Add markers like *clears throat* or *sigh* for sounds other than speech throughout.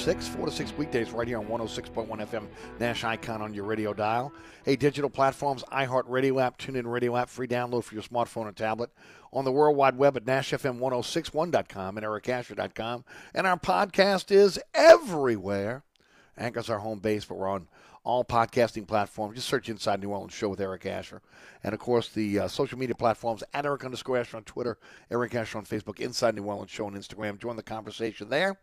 6, 4 to 6 weekdays right here on 106.1 FM Nash Icon on your radio dial. Hey, digital platforms, iHeartRadio app, TuneIn Radio app, free download for your smartphone and tablet. On the World Wide Web at NashFM1061.com and EricAsher.com. And our podcast is everywhere. Anchor's our home base, but we're on all podcasting platforms. Just search Inside New Orleans Show with Eric Asher. And of course, the uh, social media platforms at Eric underscore Asher on Twitter, Eric Asher on Facebook, Inside New Orleans Show on Instagram. Join the conversation there.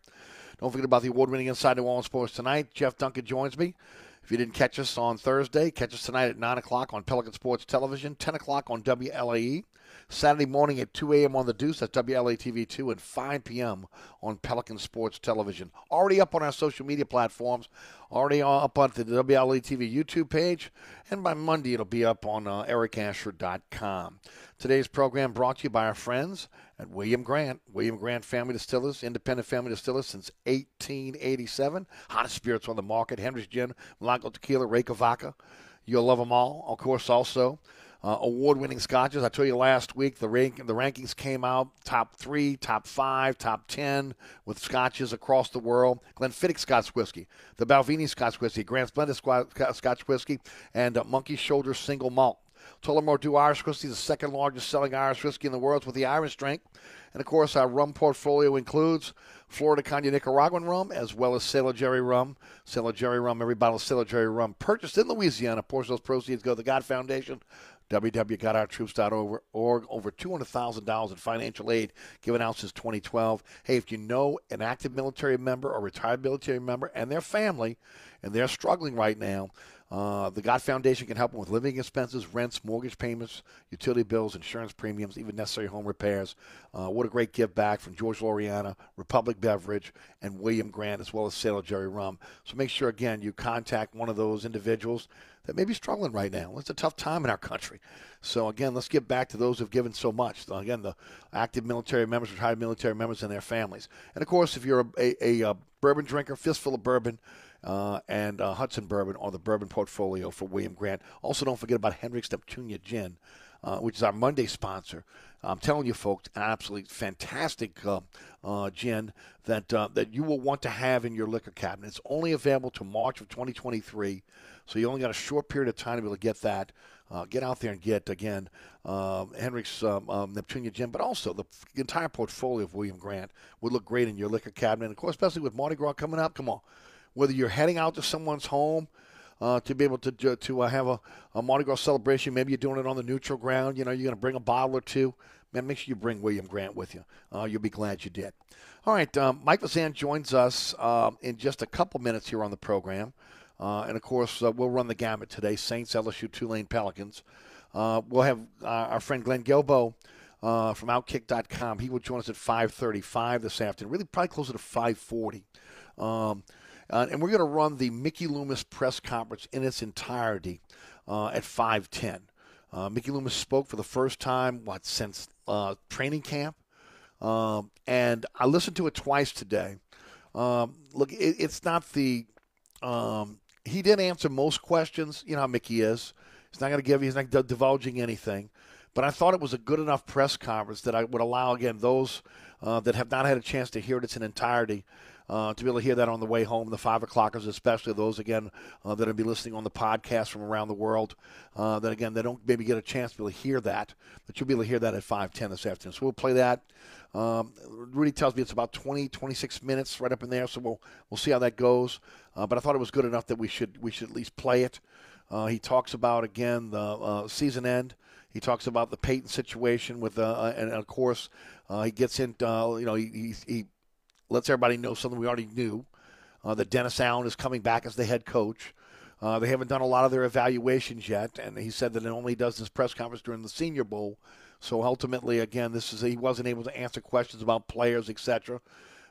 Don't forget about the award winning Inside New Orleans Sports tonight. Jeff Duncan joins me. If you didn't catch us on Thursday, catch us tonight at 9 o'clock on Pelican Sports Television, 10 o'clock on WLAE. Saturday morning at 2 a.m. on the Deuce, that's WLATV 2, and 5 p.m. on Pelican Sports Television. Already up on our social media platforms, already up on the WLATV YouTube page, and by Monday it'll be up on uh, ericasher.com. Today's program brought to you by our friends at William Grant. William Grant Family Distillers, independent family distillers since 1887. Hottest spirits on the market Hendrick's Gin, Blanco Tequila, Reyka Vodka. You'll love them all. Of course, also uh, award-winning scotches. I told you last week the rank, the rankings came out top three, top five, top ten with scotches across the world. Glenfiddich Scotch whiskey, the Balvenie Scotch whiskey, Grant's Blended Scotch whiskey, and uh, Monkey Shoulder Single Malt. Tullamore Dew Irish Whiskey, the second largest selling Irish whiskey in the world with the Irish drink. And of course, our rum portfolio includes Flor de Caña Nicaraguan rum as well as Sailor Jerry rum. Sailor Jerry rum, every bottle of Sailor Jerry rum purchased in Louisiana. Of those proceeds go to the God Foundation. www.gotourtroops.org. Over $200,000 in financial aid given out since 2012. Hey, if you know an active military member or retired military member and their family, and they're struggling right now, uh, the God Foundation can help them with living expenses, rents, mortgage payments, utility bills, insurance premiums, even necessary home repairs. Uh, what a great give back from George Loriana, Republic Beverage, and William Grant, as well as Sailor Jerry Rum. So make sure, again, you contact one of those individuals that may be struggling right now. It's a tough time in our country. So, again, let's give back to those who've given so much. Again, the active military members, retired military members, and their families. And, of course, if you're a, a, a, a bourbon drinker, fistful of bourbon, uh, and uh, Hudson Bourbon on the bourbon portfolio for William Grant. Also, don't forget about Hendrick's Neptunia Gin, uh, which is our Monday sponsor. I'm telling you, folks, an absolutely fantastic uh, uh, gin that uh, that you will want to have in your liquor cabinet. It's only available to March of 2023, so you only got a short period of time to be able to get that. Uh, get out there and get again um, Hendrick's um, um, Neptunia gin, but also the entire portfolio of William Grant would look great in your liquor cabinet. And of course, especially with Mardi Gras coming up, come on, whether you're heading out to someone's home uh, to be able to to uh, have a, a Mardi Gras celebration. Maybe you're doing it on the neutral ground. You know, you're going to bring a bottle or two. Man, make sure you bring William Grant with you. Uh, you'll be glad you did. All right, um, Mike Fazan joins us um, in just a couple minutes here on the program. Uh, and of course, uh, we'll run the gamut today Saints, LSU, Tulane, Pelicans. Uh, we'll have our friend Glenn. Uh, from Outkick.com. He will join us at 5:35 this afternoon. Really, probably closer to 5:40. Um, uh, and we're going to run the Mickey Loomis press conference in its entirety uh, at 5:10. Uh, Mickey Loomis spoke for the first time, what, since uh, training camp? Um, and I listened to it twice today. Um, look, it, it's not the. Um, he did answer most questions. You know how Mickey is. He's not going to give. You he's not divulging anything. But I thought it was a good enough press conference that I would allow again those uh, that have not had a chance to hear it in its entirety uh, to be able to hear that on the way home, the five o'clockers, especially those again uh, that will be listening on the podcast from around the world. Uh, that again, they don't maybe get a chance to be able to hear that, but you'll be able to hear that at five ten this afternoon. So we'll play that. Um, Rudy tells me it's about 20, 26 minutes right up in there, so we'll we'll see how that goes. Uh, but I thought it was good enough that we should we should at least play it. Uh, he talks about again the uh, season end. He talks about the Payton situation with, uh, and of course, uh, he gets in. Uh, you know, he, he, he lets everybody know something we already knew uh, that Dennis Allen is coming back as the head coach. Uh, they haven't done a lot of their evaluations yet, and he said that it only does this press conference during the Senior Bowl. So ultimately, again, this is he wasn't able to answer questions about players, etc.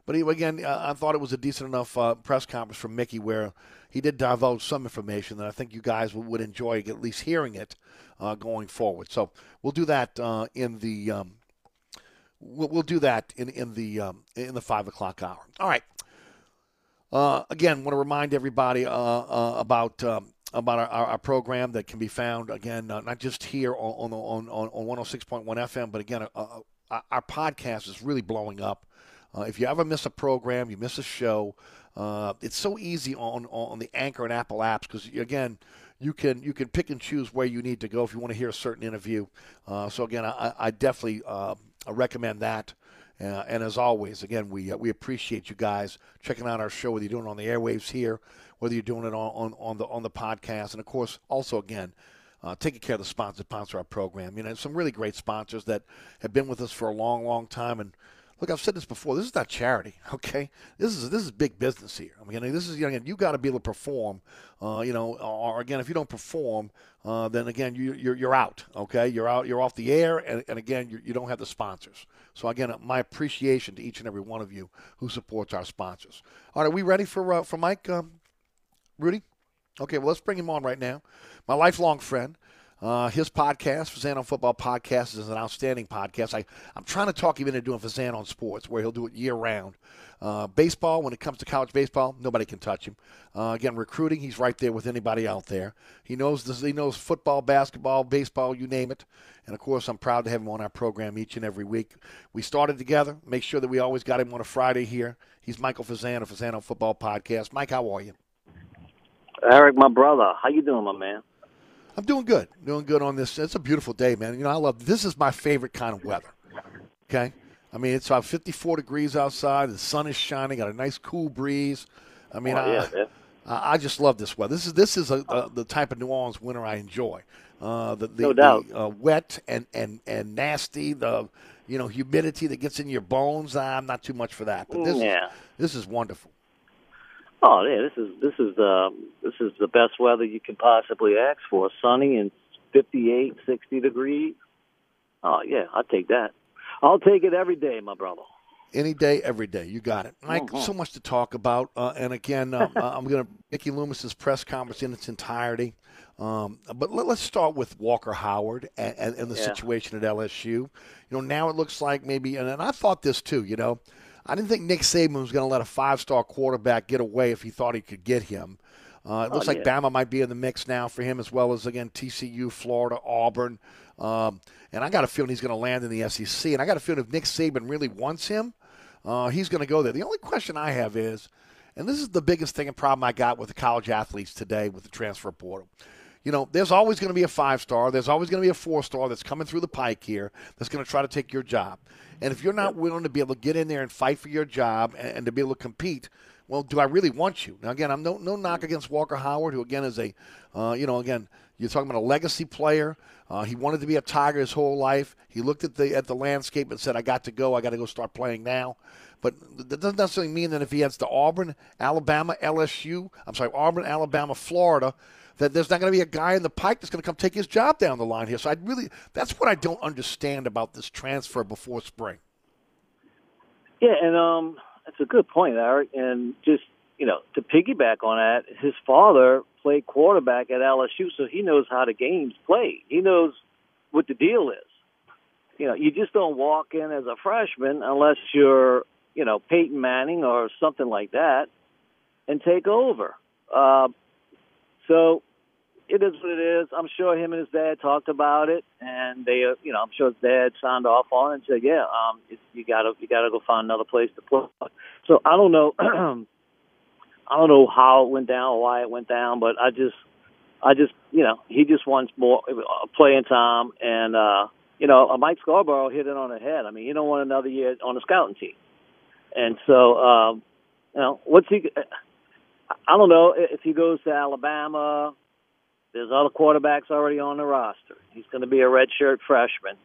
But he, again, uh, I thought it was a decent enough uh, press conference from Mickey where he did divulge some information that I think you guys would, would enjoy at least hearing it uh, going forward. So we'll do that uh, in the um, we'll, we'll do that in in the um, in the five o'clock hour. All right. Uh, again, want to remind everybody uh, uh, about um, about our, our, program that can be found again uh, not just here on on on, on 106.1 FM, but again uh, uh, our podcast is really blowing up. if you ever miss a program, you miss a show, it's so easy on on the Anchor and Apple apps because again you can you can pick and choose where you need to go if you want to hear a certain interview. Uh, so again, I, I definitely uh, recommend that. Uh, and as always, again, we uh, we appreciate you guys checking out our show, whether you're doing it on the airwaves here, whether you're doing it on, on, on the on the podcast, and of course, also again, uh, taking care of the sponsors sponsor our program. You know, some really great sponsors that have been with us for a long, long time, and Look, I've said this before. This is not charity, *laughs* okay? This is this is big business here. I mean, this is you know, you got to be able to perform. Uh, you know, or again, if you don't perform, uh, then again, you, you're you're out. Okay, you're out. You're off the air, and, and again, you, you don't have the sponsors. So again, my appreciation to each and every one of you who supports our sponsors. All right, are we ready for uh, for Mike, um, Rudy? Okay, well, let's bring him on right now. My lifelong friend. Uh, his podcast, Fazan on Football Podcast, is an outstanding podcast. I, I'm trying to talk him into doing Fazan on Sports, where he'll do it year round. Uh, baseball, when it comes to college baseball, nobody can touch him. Uh, again, recruiting, he's right there with anybody out there. He knows this, he knows football, basketball, baseball, you name it. And of course, I'm proud to have him on our program each and every week. We started together. Make sure that we always got him on a Friday here. He's Michael Fazan of Fazan on Football Podcast. Mike, how are you? Eric, my brother, how you doing, my man? I'm doing good. Doing good on this. It's a beautiful day, man. You know, I love this is my favorite kind of weather. Okay? I mean, it's about 54 degrees outside. The sun is shining. Got a nice cool breeze. I mean, oh, yeah, I, I, I just love this weather. This is this is a, a, the type of New Orleans winter I enjoy. Uh, the, the, no doubt. The, uh, wet and, and, and nasty. The you know humidity that gets in your bones. I'm not too much for that. But this yeah. is, this is wonderful. Oh yeah, this is this is the this is the best weather you can possibly ask for. Sunny and 58, 60 degrees. Oh yeah, I'll take that. I'll take it every day, my brother. Any day, every day. You got it, Mike. Mhm. So much to talk about, uh, and again, uh, *laughs* uh, I'm going to Mickey Loomis's press conference in its entirety. Um, but let, us start with Walker Howard and, and, and the Yeah. situation at LSU. You know, now it looks like maybe, and, and I thought this too. You know, I didn't think Nick Saban was going to let a five-star quarterback get away if he thought he could get him. Uh, it Oh, looks like yeah. Bama might be in the mix now for him, as well as again TCU, Florida, Auburn, um, and I got a feeling he's going to land in the SEC. And I got a feeling if Nick Saban really wants him, uh, he's going to go there. The only question I have is, and this is the biggest thing and problem I got with the college athletes today with the transfer portal. You know, there's always going to be a five star. There's always going to be a four star that's coming through the pike here that's going to try to take your job. And if you're not willing to be able to get in there and fight for your job and, and to be able to compete, well, do I really want you? Now, again, I'm no no knock against Walker Howard, who again is a, uh, you know, again you're talking about a legacy player. Uh, he wanted to be a Tiger his whole life. He looked at the at the landscape and said, "I got to go. I got to go start playing now." But that doesn't necessarily mean that if he heads to Auburn, Alabama, LSU, I'm sorry, Auburn, Alabama, Florida, that there's not going to be a guy in the pike that's going to come take his job down the line here. So I really, that's what I don't understand about this transfer before spring. Yeah, and um, that's a good point, Eric. And just you know, to piggyback on that, his father played quarterback at LSU, so he knows how the game's played. He knows what the deal is. You know, you just don't walk in as a freshman unless you're, you know, Peyton Manning or something like that, and take over. Uh, so it is what it is. I'm sure him and his dad talked about it, and they, uh, you know, I'm sure his dad signed off on it and said, "Yeah, um, you gotta, you gotta go find another place to play." So I don't know, *clears throat* I don't know how it went down or why it went down, but I just, I just, you know, he just wants more uh, playing time, and uh, you know, uh, Mike Scarborough hit it on the head. I mean, you don't want another year on the scouting team, and so, um, you know, what's he? I don't know if he goes to Alabama. There's other quarterbacks already on the roster. He's going to be a redshirt freshman.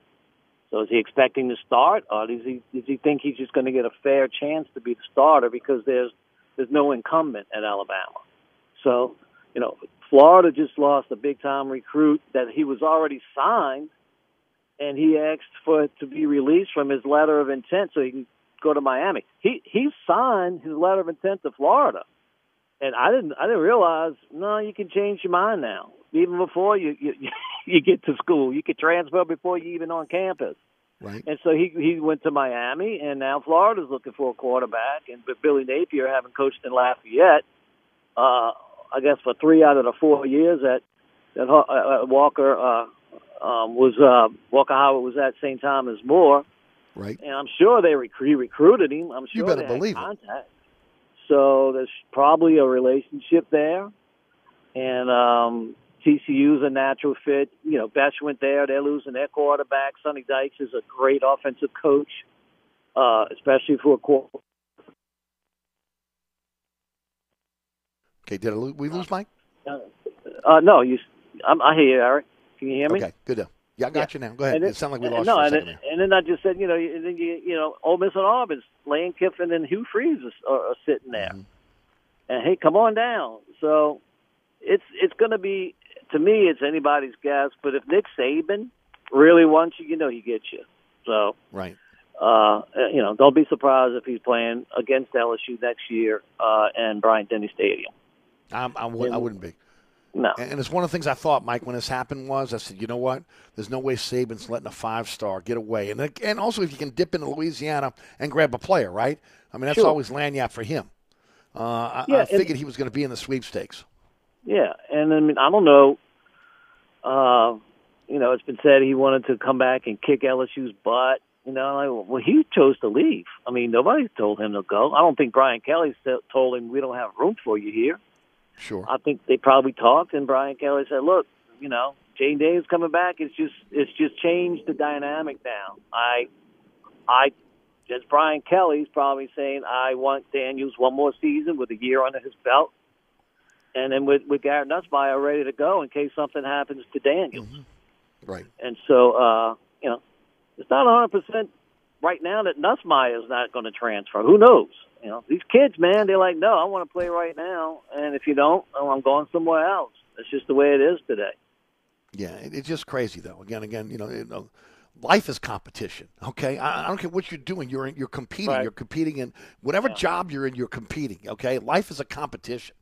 So is he expecting to start, or does he does he think he's just going to get a fair chance to be the starter because there's there's no incumbent at Alabama? So you know, Florida just lost a big time recruit that he was already signed, and he asked for to be released from his letter of intent so he can go to Miami. He he signed his letter of intent to Florida and I didn't I didn't realize no you can change your mind now even before you you *laughs* you get to school you can transfer before you even on campus Right. and so he he went to Miami and now Florida's looking for a quarterback and but Billy Napier having coached in Lafayette uh I guess for three out of the four years that that uh, uh, Walker uh um was uh Walker Howard was at St. Thomas More Right. and I'm sure they rec- he recruited him I'm sure You better believe it. So there's probably a relationship there. And um, TCU's a natural fit. You know, Besh went there. They're losing their quarterback. Sonny Dykes is a great offensive coach, uh, especially for a quarterback. Okay. Did I we lose Mike? Uh, no, you. I'm, I hear you, Eric. Can you hear me? Okay. Good. Deal. Yeah, I got you now. Go ahead. And then- it sounded like we lost no, and second then, and then I just said, you know, and then you, you know, Ole Miss and Auburn's Lane Kiffin and Hugh Freeze are, are sitting there, Mhm. and hey, come on down. So it's it's going to be to me, it's anybody's guess. But if Nick Saban really wants you, you know, he gets you. So Right. uh, you know, don't be surprised if he's playing against LSU next year uh, in Bryant Denny Stadium. I'm, I'm, I wouldn't be. No. And it's one of the things I thought, Mike, when this happened was I said, you know what? There's no way Saban's letting a five star get away. And and also if you can dip into Louisiana and grab a player, right? I mean that's Sure. always lanyard for him. Uh, I, Yeah, I and- figured he was going to be in the sweepstakes. Yeah, and I mean, I don't know. Uh, you know, it's been said he wanted to come back and kick LSU's butt. You know, like, well, he chose to leave. I mean, nobody told him to go. I don't think Brian Kelly told him we don't have room for you here. Sure. I think they probably talked, and Brian Kelly said, "Look, you know, Jane Dave's coming back. It's just, it's just changed the dynamic now. I, I, as Brian Kelly's probably saying, I want Daniels one more season with a year under his belt, and then with with Garrett Nussmeier ready to go in case something happens to Daniels. Right. And so, uh, you know, it's not 100 percent right now that Nussmeier is not going to transfer. Who knows? You know, these kids, man, they're like, no, I want to play right now, and if you don't, oh, I'm going somewhere else. That's just the way it is today. Yeah, it, it's just crazy though. Again, again, you know, you know life is competition. Okay, I, I don't care what you're doing. You're in, you're competing. Right. You're competing in whatever job you're in. You're competing. Okay, life is a competition.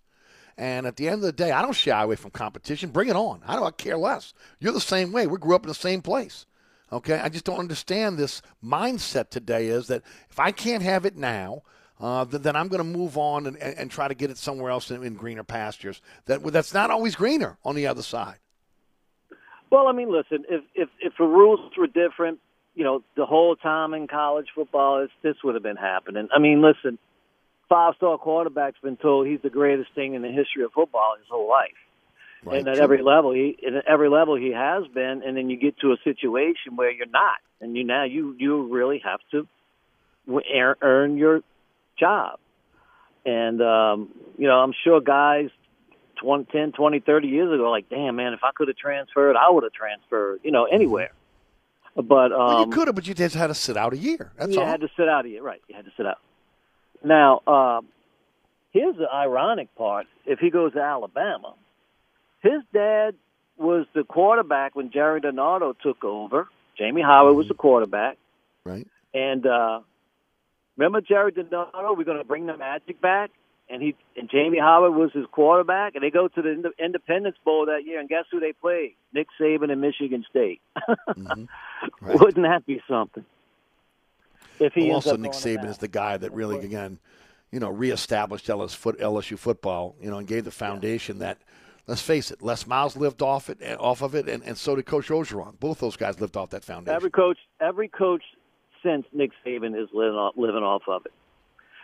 And at the end of the day, I don't shy away from competition. Bring it on. I don't care less. You're the same way. We grew up in the same place. Okay, I just don't understand this mindset today. Is that if I can't have it now, uh, then, I'm going to move on and, and, try to get it somewhere else in, in greener pastures. That that's not always greener on the other side. Well, I mean, listen, if if if the rules were different, you know, the whole time in college football, this would have been happening. I mean, listen, five star quarterback's been told he's the greatest thing in the history of football his whole life. Right. and at True. every level he at every level he has been and then you get to a situation where you're not and you now you you really have to earn your job and um you know i'm sure guys 20, 10 20 30 years ago like damn man if i could have transferred i would have transferred you know anywhere but um Well, you could have, but you just had to sit out a year. That's you all. had to sit out a year, right? You had to sit out. Now, um, here's the ironic part: if he goes to Alabama, his dad was the quarterback when Gerry DiNardo took over. Jamie Howard was the quarterback, right. and uh, remember Gerry DiNardo? We're going to bring the Magic back, and he and Jamie Howard was his quarterback, and they go to the Ind- Independence Bowl that year, and guess who they play? Nick Saban and Michigan State. Mm-hmm. *laughs* Right. Wouldn't that be something? If he Well, also, Nick Saban is the guy that really, again, you know, reestablished LSU, foot, LSU football. You know, and gave the foundation that. Let's face it, Les Miles lived off it, off of it, and, and so did Coach Orgeron. Both those guys lived off that foundation. Every coach, every coach since Nick Saban is living off, living off of it,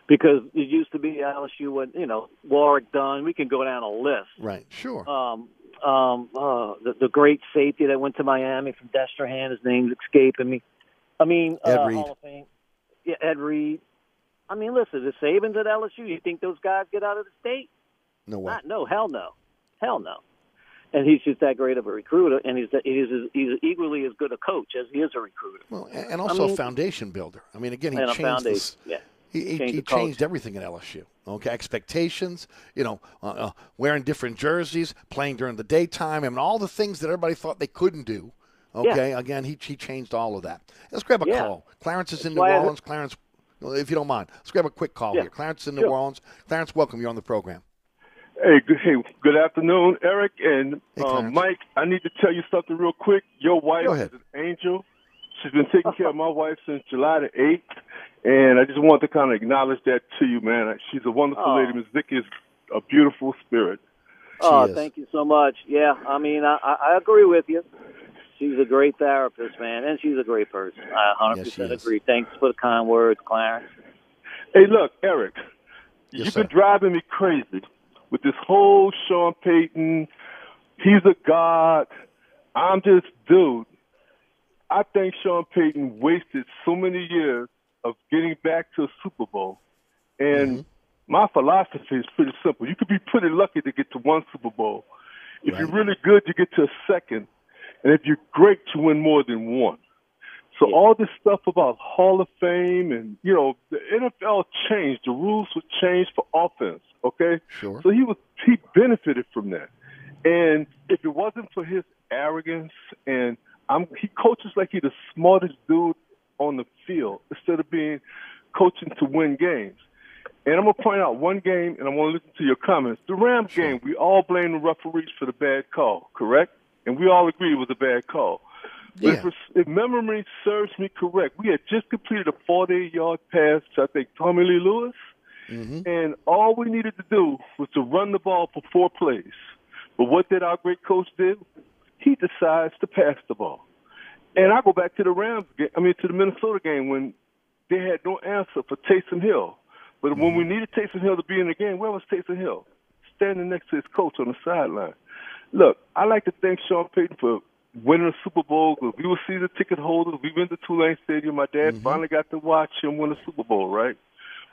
because it used to be LSU when you know Warrick Dunn. We can go down a list. right, sure. Um, um, uh, the, the great safety that went to Miami from Destrehan. His name's escaping me. I mean, Ed uh, Reed. Hall of Fame. Yeah, Ed Reed. I mean, listen, the Sabans at LSU. You think those guys get out of the state? no way. Not, no, hell no, hell no. And he's just that great of a recruiter, and he's he's he's equally as good a coach as he is a recruiter. Well, and also mean- a foundation builder. I mean, again, he changed this. Yeah. He, he, Changed he changed everything at LSU. Okay, expectations. You know, uh, uh, wearing different jerseys, playing during the daytime. I mean, all the things that everybody thought they couldn't do. Okay, again, he he changed all of that. Let's grab a Yeah. call. Clarence is in New I- Orleans. Clarence, if you don't mind, let's grab a quick call Yeah, here. Clarence in New sure. Orleans. Clarence, welcome. You're on the program. Hey, good, hey, good afternoon, Eric and Hey, um, Mike. I need to tell you something real quick. Your wife is an angel. She's been taking care of my wife since July the eighth, and I just want to kind of acknowledge that to you, man. She's a wonderful Oh. lady. Miss Vicky is a beautiful spirit. Oh, is. thank you so much. Yeah, I mean, I, I I agree with you. She's a great therapist, man, and she's a great person. I 100% Yes, she is. agree. Thanks for the kind words, Clarence. Hey, look, Eric, Yes, you've sir. been driving me crazy with this whole Sean Payton. He's a god. I'm just, dude. I think Sean Payton wasted so many years of getting back to a Super Bowl. And mm-hmm. my philosophy is pretty simple. You could be pretty lucky to get to one Super Bowl. If you're really good, you get to a second. And if you're great, you win more than one. So all this stuff about Hall of Fame and you know the NFL changed. The rules would change for offense. Okay, Sure. so he was he benefited from that. And if it wasn't for his arrogance and I'm he coaches like he's the smartest dude on the field instead of being coaching to win games. And I'm gonna point out one game, and I want to listen to your comments. The Rams game, we all blame the referees for the bad call, correct? And we all agree it was a bad call. Yeah. if, if memory serves me correct, we had just completed a 48-yard pass to I think Tommylee Lewis, mm-hmm. and all we needed to do was to run the ball for four plays. But what did our great coach do? He decides to pass the ball. And I go back to the Rams game, I mean to the Minnesota game when they had no answer for Taysom Hill. But when mm-hmm. we needed Taysom Hill to be in the game, where was Taysom Hill? Standing next to his coach on the sideline. Look, I like to thank Sean Payton for winning a Super Bowl. we were season ticket holders. We went to Tulane Stadium. My dad mm-hmm. finally got to watch him win a Super Bowl, right?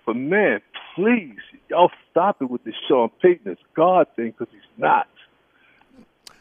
But man, please, y'all stop it with this Sean Payton is God thing because he's not.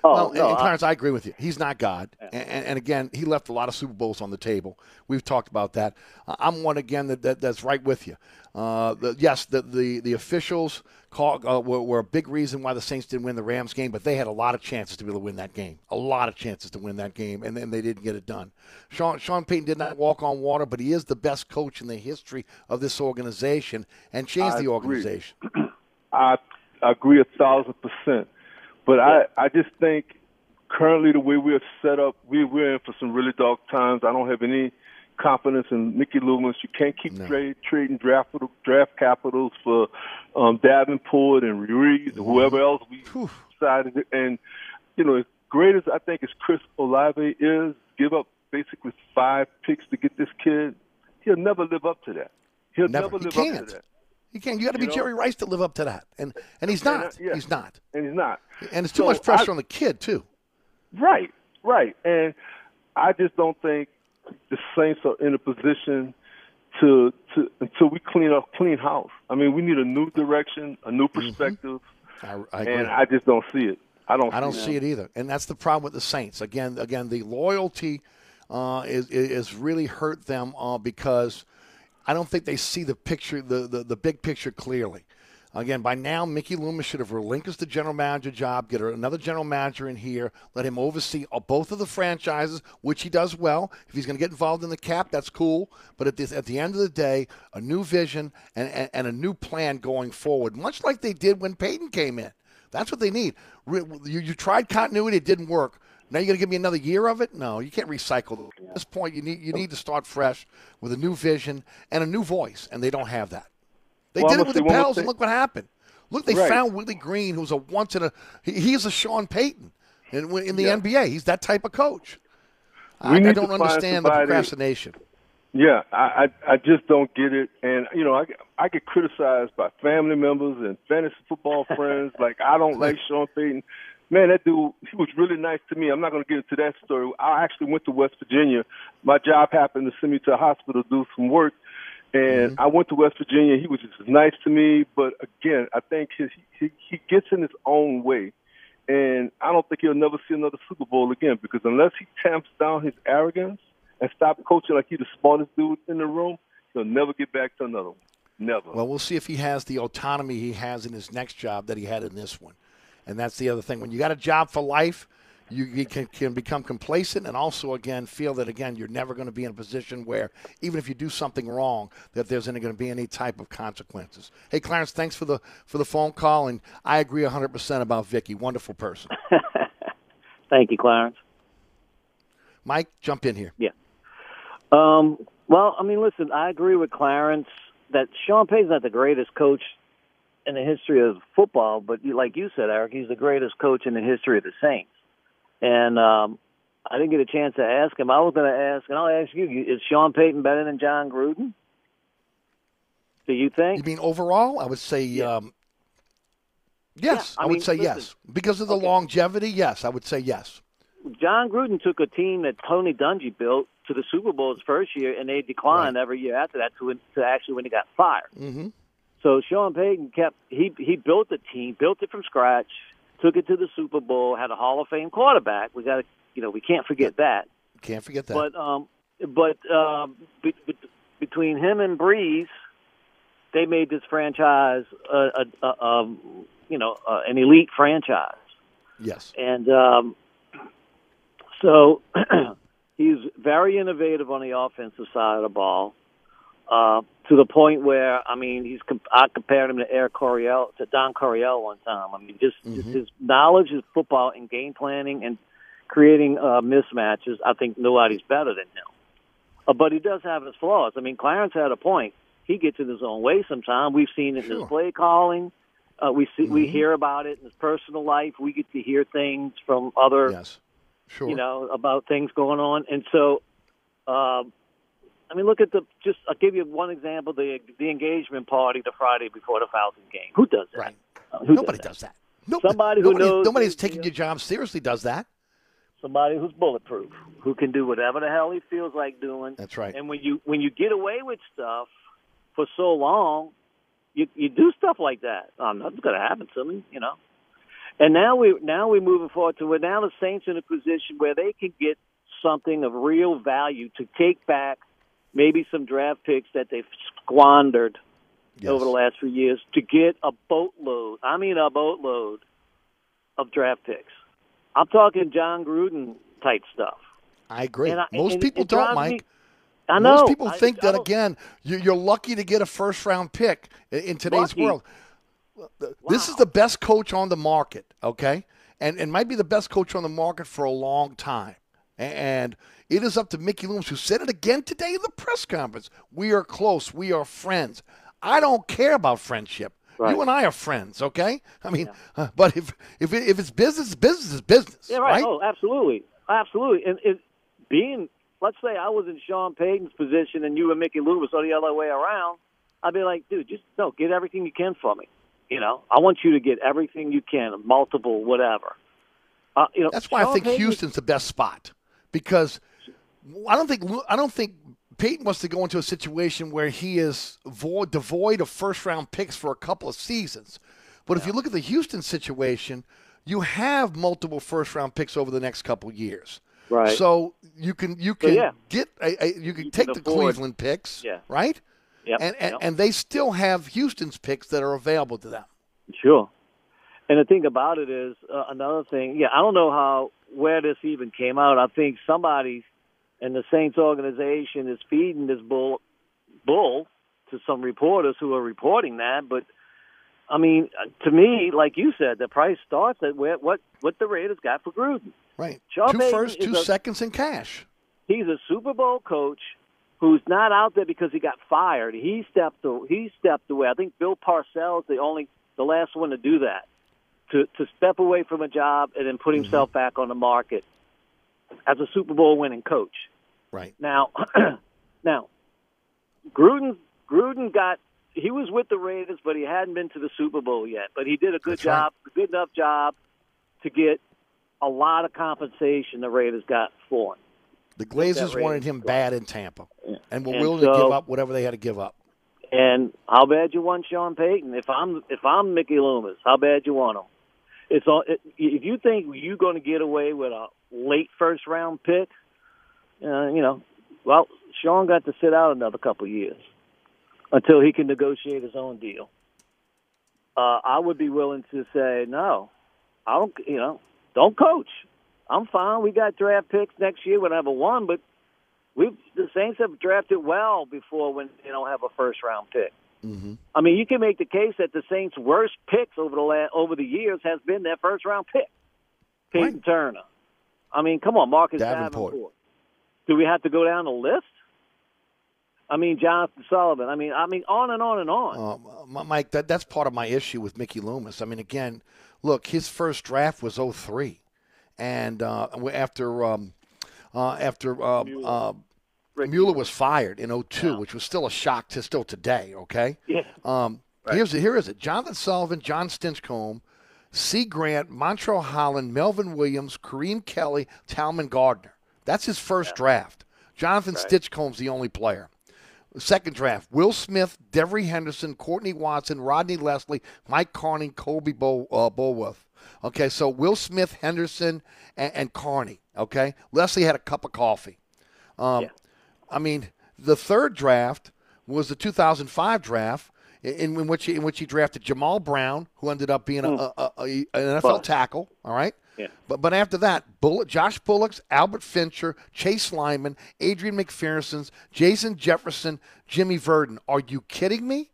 Oh Well, no, and I- Clarence, I agree with you. He's not God, and, and, and again, he left a lot of Super Bowls on the table. We've talked about that. Uh, I'm one again that, that that's right with you. Uh, the, yes, the the, the officials call, uh, were, were a big reason why the Saints didn't win the Rams game, but they had a lot of chances to be able to win that game. A lot of chances to win that game, and then they didn't get it done. Sean Sean Payton did not walk on water, but he is the best coach in the history of this organization, and changed I the agree. organization. *clears throat* I agree a thousand percent. But I, I just think currently the way we're set up, we, we're in for some really dark times. I don't have any confidence in Mickey Loomis. You can't keep No. trade, trading draft draft capitals for um, Davenport and Ruiz and whoever else we Whew. decided. And you know, as great as I think as Chris Olave is, give up basically five picks to get this kid. He'll never live up to that. He'll Never. never, live can't. up to that. You can't. You got to be know? Jerry Rice to live up to that, and and he's And, uh, not. yeah. He's not. And he's not. And it's too So much pressure I- on the kid too. Right, right. And I just don't think the Saints are in a position to to until we clean up clean house. I mean, we need a new direction, a new perspective, I, I agree. and I just don't see it. I don't. I don't see see it either, and that's the problem with the Saints. Again, again, the loyalty uh, is is really hurt them uh, because I don't think they see the picture, the, the the big picture clearly. Again, by now, Mickey Loomis should have relinquished the general manager job, get another general manager in here, let him oversee both of the franchises, which he does well. If he's going to get involved in the cap, that's cool. But at, this, at the end of the day, a new vision and, and, and a new plan going forward, much like they did when Payton came in. That's what they need. You, you tried continuity, it didn't work. Now you're going to give me another year of it? No, you can't recycle. At this point, you need you need to start fresh with a new vision and a new voice, and they don't have that. They Well, did it with the Pels, and look what happened. Look, they Right. found Willie Green, who's a once in a he, he's a Sean Payton in, in the Yeah. NBA. He's that type of coach. I, I don't understand the somebody- procrastination. Yeah, I, I I just don't get it, and you know I I get criticized by family members and fantasy football friends. Like I don't *laughs* like Sean Payton. Man, that dude, he was really nice to me. I'm not going to get into that story. I actually went to West Virginia. My job happened to send me to a hospital to do some work, and mm-hmm. I went to West Virginia. He was just nice to me, but again, I think his, he he gets in his own way, and I don't think he'll never see another Super Bowl again because unless he tamps down his arrogance and stop coaching like he's the smartest dude in the room, he'll never get back to another one. Never. Well, we'll see if he has the autonomy he has in his next job that he had in this one. And that's the other thing. When you got a job for life, you, can, can become complacent and also, again, feel that, again, you're never going to be in a position where, even if you do something wrong, that there's going to be any type of consequences. Hey, Clarence, thanks for the for the phone call. And I agree 100% about Vicky. Wonderful person. *laughs* Thank you, Clarence. Mike, jump in here. Yeah. Um, well, I mean, listen, I agree with Clarence that Sean Payton's not the greatest coach in the history of football, but you, like you said, Eric, he's the greatest coach in the history of the Saints. And um, I didn't get a chance to ask him. I was going to ask, and I'll ask you: Is Sean Payton better than Jon Gruden? Do you think? You mean overall? I would say um, yes. Yeah, I I, would mean, say listen. yes. Because of the Okay. longevity, yes, I would say yes. Jon Gruden took a team that Tony Dungy built to the Super Bowl his first year, and they declined every year after that to, to actually when he got fired. hmm So Sean Payton kept he he built the team, built it from scratch, took it to the Super Bowl, had a Hall of Fame quarterback. We got to you know we can't forget that. Can't forget that. But um but um be, be, between him and Brees, they made this franchise a, a, a um you know uh, an elite franchise. yes. And um, so *clears throat* he's very innovative on the offensive side of the ball. Uh, to the point where I mean, he's comp- I compared him to Eric Coryell to Don Coryell one time. I mean, just, just his knowledge of football and game planning and creating uh, mismatches. I think nobody's better than him. Uh, but he does have his flaws. I mean, Clarence had a point. He gets in his own way sometimes. We've seen it in his play calling. Uh, we see we hear about it in his personal life. We get to hear things from other Yes. Sure. you know, about things going on. And so, um, I mean, look at the just. I'll give you one example: the the engagement party the Friday before the Falcons game. Who does that? Right. Uh, Nobody does does that. Nobody, Somebody who nobody, knows- Nobody's taking your job seriously does that. Somebody who's bulletproof, who can do whatever the hell he feels like doing. That's right. And when you when you get away with stuff for so long, you you do stuff like that. Um, nothing's going to happen to me, you know. And now we now we're moving forward to where now the Saints in a position where they can get something of real value to take back maybe some draft picks that they've squandered Yes. over the last few years to get a boatload. I mean a boatload of draft picks. I'm talking Jon Gruden type stuff. I agree. And I- Most and people it don't, Mike. me- I know. Most people think I that again. you- You're lucky to get a first round pick in today's Lucky. world. This is the best coach on the market, okay, and and might be the best coach on the market for a long time. And it is up to Mickey Loomis, who said it again today in the press conference. We are close. We are friends. I don't care about friendship. Right. You and I are friends, okay? I mean, uh, but if if it, if it's business, business is business, Yeah, right. Oh, absolutely, absolutely. And it, being, let's say, I was in Sean Payton's position and you and Mickey Loomis or the other way around, I'd be like, dude, just no, get everything you can from me. You know, I want you to get everything you can, multiple, whatever. Uh, you know, That's why I think Payton- Houston's the best spot because I don't think I don't think Payton wants to go into a situation where he is void, devoid of first round picks for a couple of seasons. But if you look at the Houston situation, you have multiple first round picks over the next couple of years. Right. So you can you can yeah. get a, a, you can You take can the Cleveland picks, Yeah. right? Yep, And and, yep. and they still have Houston's picks that are available to them. Sure. And the thing about it is uh, another thing. Yeah, I don't know how where this even came out. I think somebody in the Saints organization is feeding this bull bull to some reporters who are reporting that. But I mean, to me, like you said, the price starts at where, what what the Raiders got for Gruden. Right. Sean two Payton first, two a- seconds in cash. He's a Super Bowl coach who's not out there because he got fired. He stepped he stepped away. I think Bill Parcells the only the last one to do that. To to step away from a job and then put mm-hmm. himself back on the market as a Super Bowl winning coach. Right. Now *clears throat* now Gruden Gruden got he was with the Raiders but he hadn't been to the Super Bowl yet. But he did a good That's right. job, a good enough job to get a lot of compensation the Raiders got for him. The Glazers wanted him bad in Tampa, and were And willing to give up whatever they had to give up. And how bad you want Sean Payton? If I'm if I'm Mickey Loomis, how bad you want him? It's all. It, if you think you're going to get away with a late first round pick, uh, you know, well, Sean got to sit out another couple years until he can negotiate his own deal. Uh, I would be willing to say no. I don't. You know, don't coach. I'm fine. We got draft picks next year. We'll have a one, but we've the Saints have drafted well before when they don't have a first round pick. Mm-hmm. I mean, you can make the case that the Saints' worst picks over the la- over the years has been their first round pick, Payton Right. Turner. I mean, come on, Marcus Davenport. Davenport. Do we have to go down the list? I mean, Jonathan Sullivan. I mean, I mean, on and on and on. Uh, Mike, that, that's part of my issue with Mickey Loomis. I mean, again, look, his first draft was 03. And uh, after um, uh, after uh, uh, Mueller was fired in 02, which was still a shock to still today, okay? yeah, Um, Here's it. Here is it. Jonathan Sullivan, Jon Stinchcomb, C. Grant, Montrae Holland, Melvin Williams, Kareem Kelly, Talman Gardner. That's his first draft. Jonathan Stinchcomb's the only player. Second draft: Will Smith, Devery Henderson, Courtney Watson, Rodney Leslie, Mike Karney, Colby Bull, uh, Bulworth. Okay, so Will Smith, Henderson, and, and Karney. Okay, Leslie had a cup of coffee. Um, Yeah. I mean, the third draft was the 2005 draft, in, in which he, in which he drafted Jammal Brown, who ended up being a, hmm. a, a, a, an NFL tackle. All right. Yeah. But but after that, Bullock, Josh Bullocks, Albert Fincher, Chase Lyman, Adrian McPherson's, Jason Jefferson, Jimmy Verdon. Are you kidding me?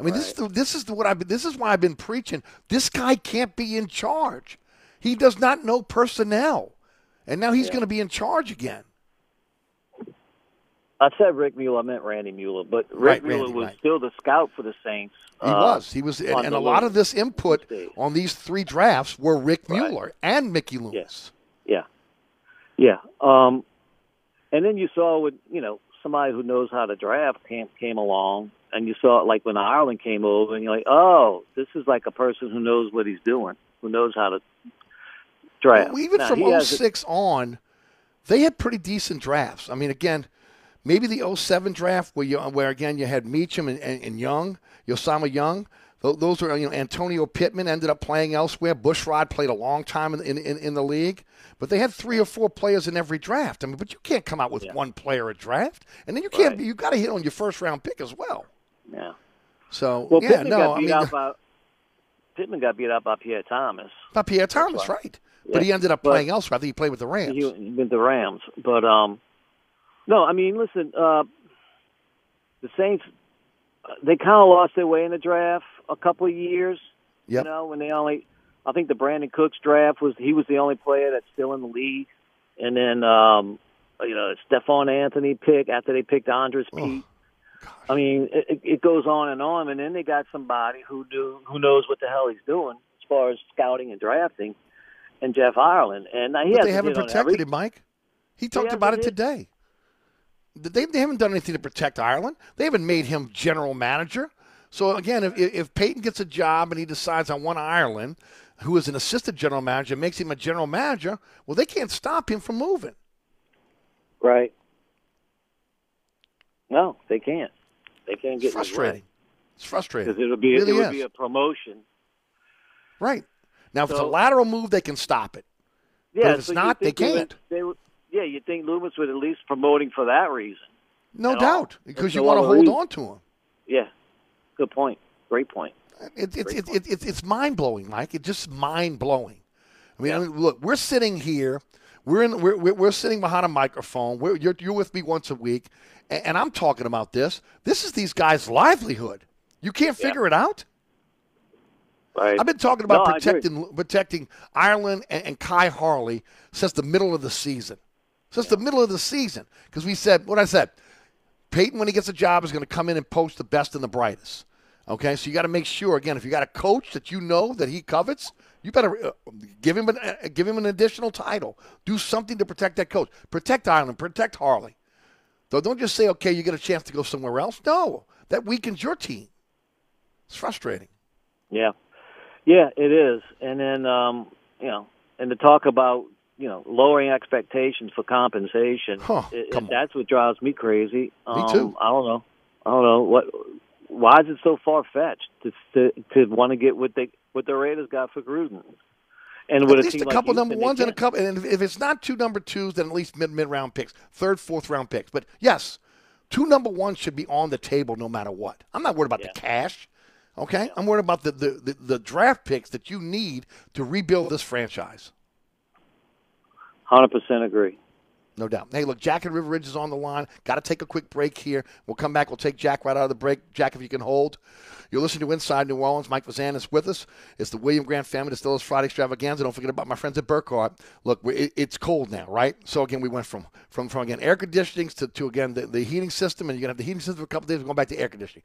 I mean, this is the, this is the, what I've been, this is why I've been preaching. This guy can't be in charge. He does not know personnel, and now he's going to be in charge again. I said Rick Mueller. I meant Randy Mueller, but Rick Right, Mueller Randy, was right. still the scout for the Saints. He uh, was. He was, and, and a lot of this input State. on these three drafts were Rick Right. Mueller and Mickey Loomis. Yeah, yeah. Um, and then you saw with you know somebody who knows how to draft came came along, and you saw it like when Ireland came over, and you're like, oh, this is like a person who knows what he's doing, who knows how to draft. Well, even Now, from he has a- 06 on, they had pretty decent drafts. I mean, again, maybe the 07 draft where you where again you had Meachem and, and, and Young, Usama Young. Those were you know Antonio Pittman ended up playing elsewhere. Bushrod played a long time in, in, in, the league, but they had three or four players in every draft. I mean, but you can't come out with one player a draft, and then you can't. Right. You got to hit on your first round pick as well. yeah. So Well, yeah, Pittman no, got I beat mean, out by Pittman got beat out by Pierre Thomas. not Pierre Thomas, right. right? But he ended up But- playing elsewhere. I think he played with the Rams. He with the Rams, but um, no, I mean, listen, uh, the Saints uh, they kind of lost their way in the draft a couple of years. Yep. You know, when they only, I think the Brandin Cooks draft was he was the only player that's still in the league, and then um, you know, Stephone Anthony pick after they picked Andres Oh, Pete. I mean, it, it goes on and on, and then they got somebody who do who knows what the hell he's doing as far as scouting and drafting, and Jeff Ireland, and uh, he But they haven't protected every- him, Mike. He talked about it today. They, they haven't done anything to protect Ireland. They haven't made him general manager. So again, if if Payton gets a job and he decides I want Ireland, who is an assistant general manager, makes him a general manager, well, they can't stop him from moving. Right. No, they can't. They can't get It's frustrating. It's frustrating. because it'll be Really it would be a promotion. right. Now, if it's a lateral move, they can stop it. Yeah, if it's so not, they can't. They would, yeah, you think Loomis would at least promoting for that reason. No doubt, all. because you want to hold reason. on to him. Yeah, good point. Great point. It, it's Great it's it's it's it's mind blowing, Mike. It's just mind blowing. I mean, I mean, look, we're sitting here, we're in, we're we're, we're sitting behind a microphone. We're, you're you're with me once a week, and, and I'm talking about this. This is these guys' livelihood. You can't Yeah. figure it out. Right. I've been talking about No, protecting protecting Ireland and, and Khai Harley since the middle of the season. Since the middle of the season, because we said what I said. Payton, when he gets a job, is going to come in and post the best and the brightest. Okay, so you got to make sure again if you got a coach that you know that he covets, you better uh, give him an, uh, give him an additional title. Do something to protect that coach. Protect Ireland. Protect Harley. Though don't just say okay, you get a chance to go somewhere else. No, that weakens your team. It's frustrating. Yeah, yeah, it is. And then um, you know, and to talk about you know lowering expectations for compensation. Huh, it, that's what drives me crazy. Um, too. I don't know. I don't know what. Why is it so far fetched to to, to want to get what they what the Raiders got for Gruden? And at least a couple Houston, number ones and a couple. And if- it's not two number twos, then at least mid mid round picks, third, fourth round picks. But yes, two number ones should be on the table no matter what. I'm not worried about Yeah. the cash. Okay, I'm worried about the, the, the, the draft picks that you need to rebuild this franchise. Hundred percent agree. No doubt. Hey, look, Jack and River Ridge is on the line. Got to take a quick break here. We'll come back. We'll take Jack right out of the break. Jack, if you can hold. You're listening to Inside New Orleans. Mike Vazan is with us. It's the William Grant Family It's still Distillers Friday Extravaganza. Don't forget about my friends at Burkhardt. Look, it, it's cold now, right? So again, we went from from, from again air conditioning to, to again the, the heating system, and you're gonna have the heating system for a couple days. We're going back to air conditioning.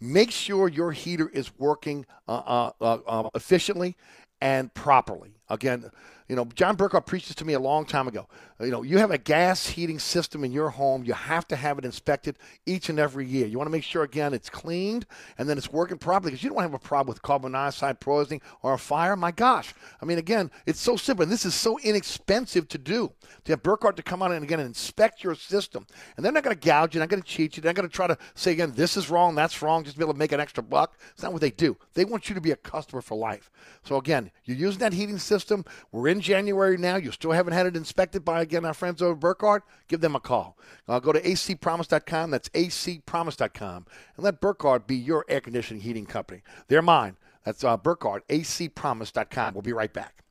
Make sure your heater is working uh, uh, uh, uh, efficiently and properly. Again, you know, John Burkhardt preached this to me a long time ago. You know, you have a gas heating system in your home, you have to have it inspected each and every year. You want to make sure, again, it's cleaned and then it's working properly because you don't have a problem with carbon monoxide poisoning or a fire. My gosh. I mean, again, it's so simple. And this is so inexpensive to do. To have Burkhardt to come out and again inspect your system. And they're not going to gouge you, they're not going to cheat you, they're not going to try to say, again, this is wrong, that's wrong, just to be able to make an extra buck. It's not what they do. They want you to be a customer for life. So, again, you're using that heating system. We're in in January now. You still haven't had it inspected by, again, our friends over Burkhardt. Give them a call. Uh, go to acpromise.com. That's acpromise.com. And let Burkhardt be your air conditioning heating company. They're mine. That's uh, Burkhardt, acpromise.com. We'll be right back.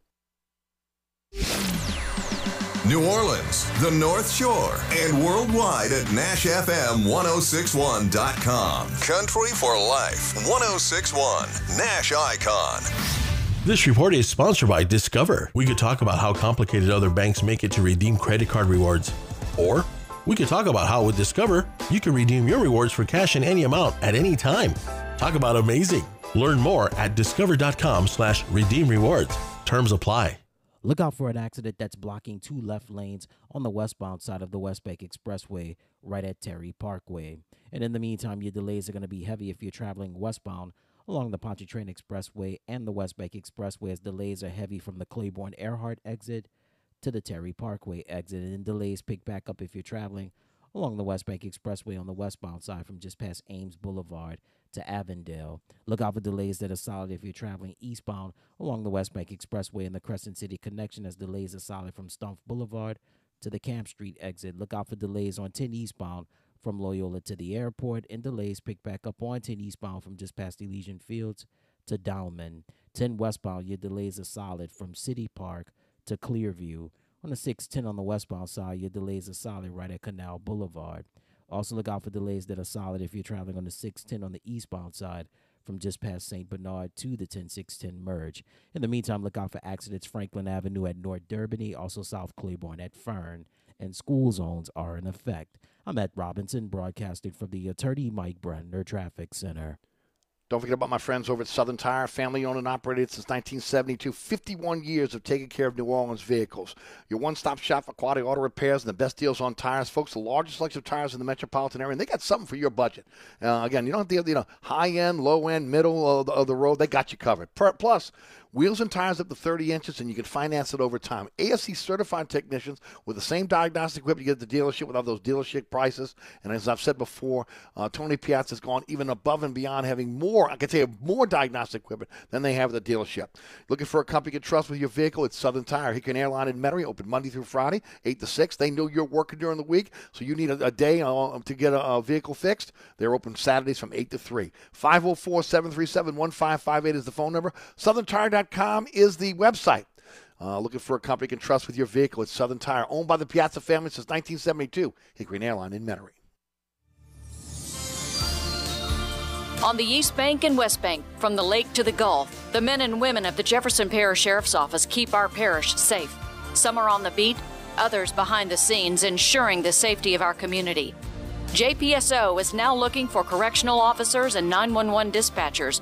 New Orleans, the North Shore, and worldwide at NashFM1061.com. Country for Life 1061, Nash Icon. This report is sponsored by Discover. We could talk about how complicated other banks make it to redeem credit card rewards. Or we could talk about how with Discover, you can redeem your rewards for cash in any amount at any time. Talk about amazing. Learn more at discover.com slash redeem rewards. Terms apply. Look out for an accident that's blocking two left lanes on the westbound side of the West Bank Expressway right at Terry Parkway. And in the meantime, your delays are going to be heavy if you're traveling westbound along the Pontchartrain Expressway and the West Bank Expressway as delays are heavy from the Claiborne Earhart exit to the Terry Parkway exit. And delays pick back up if you're traveling along the West Bank Expressway on the westbound side from just past Ames Boulevard to Avondale. Look out for delays that are solid if you're traveling eastbound along the West Bank Expressway and the Crescent City connection as delays are solid from Stumpf Boulevard to the Camp Street exit. Look out for delays on 10 eastbound from Loyola to the airport and delays pick back up on 10 eastbound from just past Elysian Fields to Downman. 10 westbound, your delays are solid from City Park to Clearview. On the 610 on the westbound side, your delays are solid right at Canal Boulevard. Also, look out for delays that are solid if you're traveling on the 610 on the eastbound side from just past St. Bernard to the 10610 merge. In the meantime, look out for accidents Franklin Avenue at North Derbigny, also South Claiborne at Fern, and school zones are in effect. I'm at Robinson, broadcasting from the Attorney Mike Brandner Traffic Center. Don't forget about my friends over at Southern Tire, family owned and operated since 1972. 51 years of taking care of New Orleans vehicles. Your one stop shop for quality auto repairs and the best deals on tires. Folks, the largest selection of tires in the metropolitan area. And they got something for your budget. Uh, again, you don't have to, you know, high end, low end, middle of the, of the road. They got you covered. Plus, Wheels and tires up to 30 inches, and you can finance it over time. ASE certified technicians with the same diagnostic equipment you get at the dealership without those dealership prices. And as I've said before, uh, Tony Piazza has gone even above and beyond having more, I can you, more diagnostic equipment than they have at the dealership. Looking for a company you can trust with your vehicle? It's Southern Tire. Hickory Airline in Metairie, open Monday through Friday, 8 to 6. They know you're working during the week, so you need a, a day uh, to get a, a, vehicle fixed. They're open Saturdays from 8 to 3. 504 737 1558 is the phone number. SouthernTire.com is the website. Uh, looking for a company you can trust with your vehicle. It's Southern Tire, owned by the Piazza family since 1972. Hickory Airline in Metairie. On the East Bank and West Bank, from the lake to the Gulf, the men and women of the Jefferson Parish Sheriff's Office keep our parish safe. Some are on the beat, others behind the scenes, ensuring the safety of our community. JPSO is now looking for correctional officers and 911 dispatchers.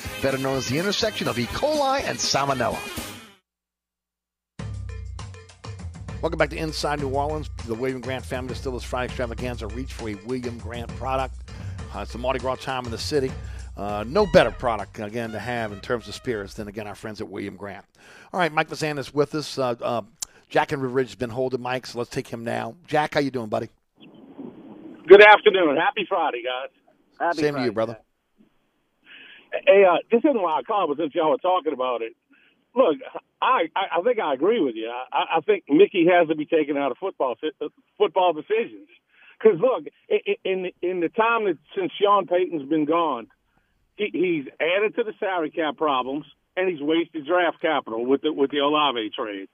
better known as the intersection of E. coli and salmonella. Welcome back to Inside New Orleans. The William Grant Family Distillers Friday Extravaganza reach for a William Grant product. Uh, it's the Mardi Gras time in the city. Uh, no better product, again, to have in terms of spirits than, again, our friends at William Grant. All right, Mike Vazan is with us. Uh, uh, Jack and River Ridge has been holding Mike, so let's take him now. Jack, how you doing, buddy? Good afternoon. Happy Friday, guys. Happy Same to you, brother. Hey, uh, this isn't why I called, but since y'all were talking about it, look, I, I, I think I agree with you. I, I think Mickey has to be taken out of football uh, football decisions. Because look, in in the time that since Sean Payton's been gone, he, he's added to the salary cap problems and he's wasted draft capital with the with the Olave trade.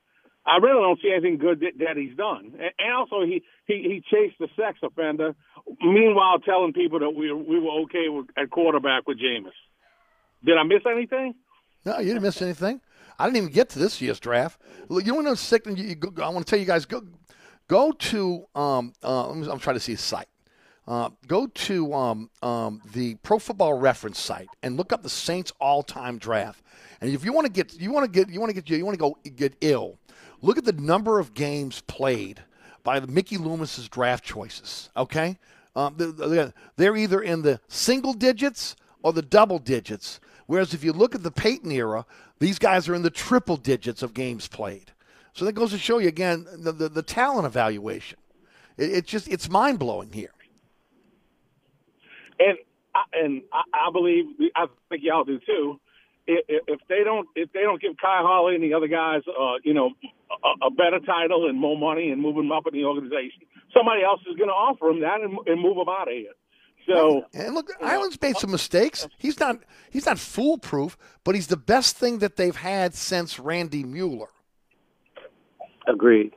I really don't see anything good that, that he's done. And and also, he, he he chased the sex offender, meanwhile telling people that we we were okay with, at quarterback with Jameis. Did I miss anything? No, you didn't miss anything. I didn't even get to this year's draft. Look, You want to know sick? You, you I want to tell you guys go go to um uh, me- I'm trying to see his site. Uh, go to um, um, the Pro Football Reference site and look up the Saints all-time draft. And if you want to get you want to get you want to get you want to go get ill, look at the number of games played by the Mickey Loomis's draft choices. Okay, um, the- the- they're either in the single digits or the double digits. Whereas if you look at the Payton era, these guys are in the triple digits of games played. So that goes to show you again the, the, the talent evaluation. It, it's just it's mind blowing here. And I, and I, believe I think y'all do too. If, if they don't if they don't give Khai Harley and the other guys, uh, you know, a, a better title and more money and move them up in the organization, somebody else is going to offer them that and, and move them out of here. So And look, Ireland's made some mistakes. He's not he's not foolproof, but he's the best thing that they've had since Randy Mueller. Agreed.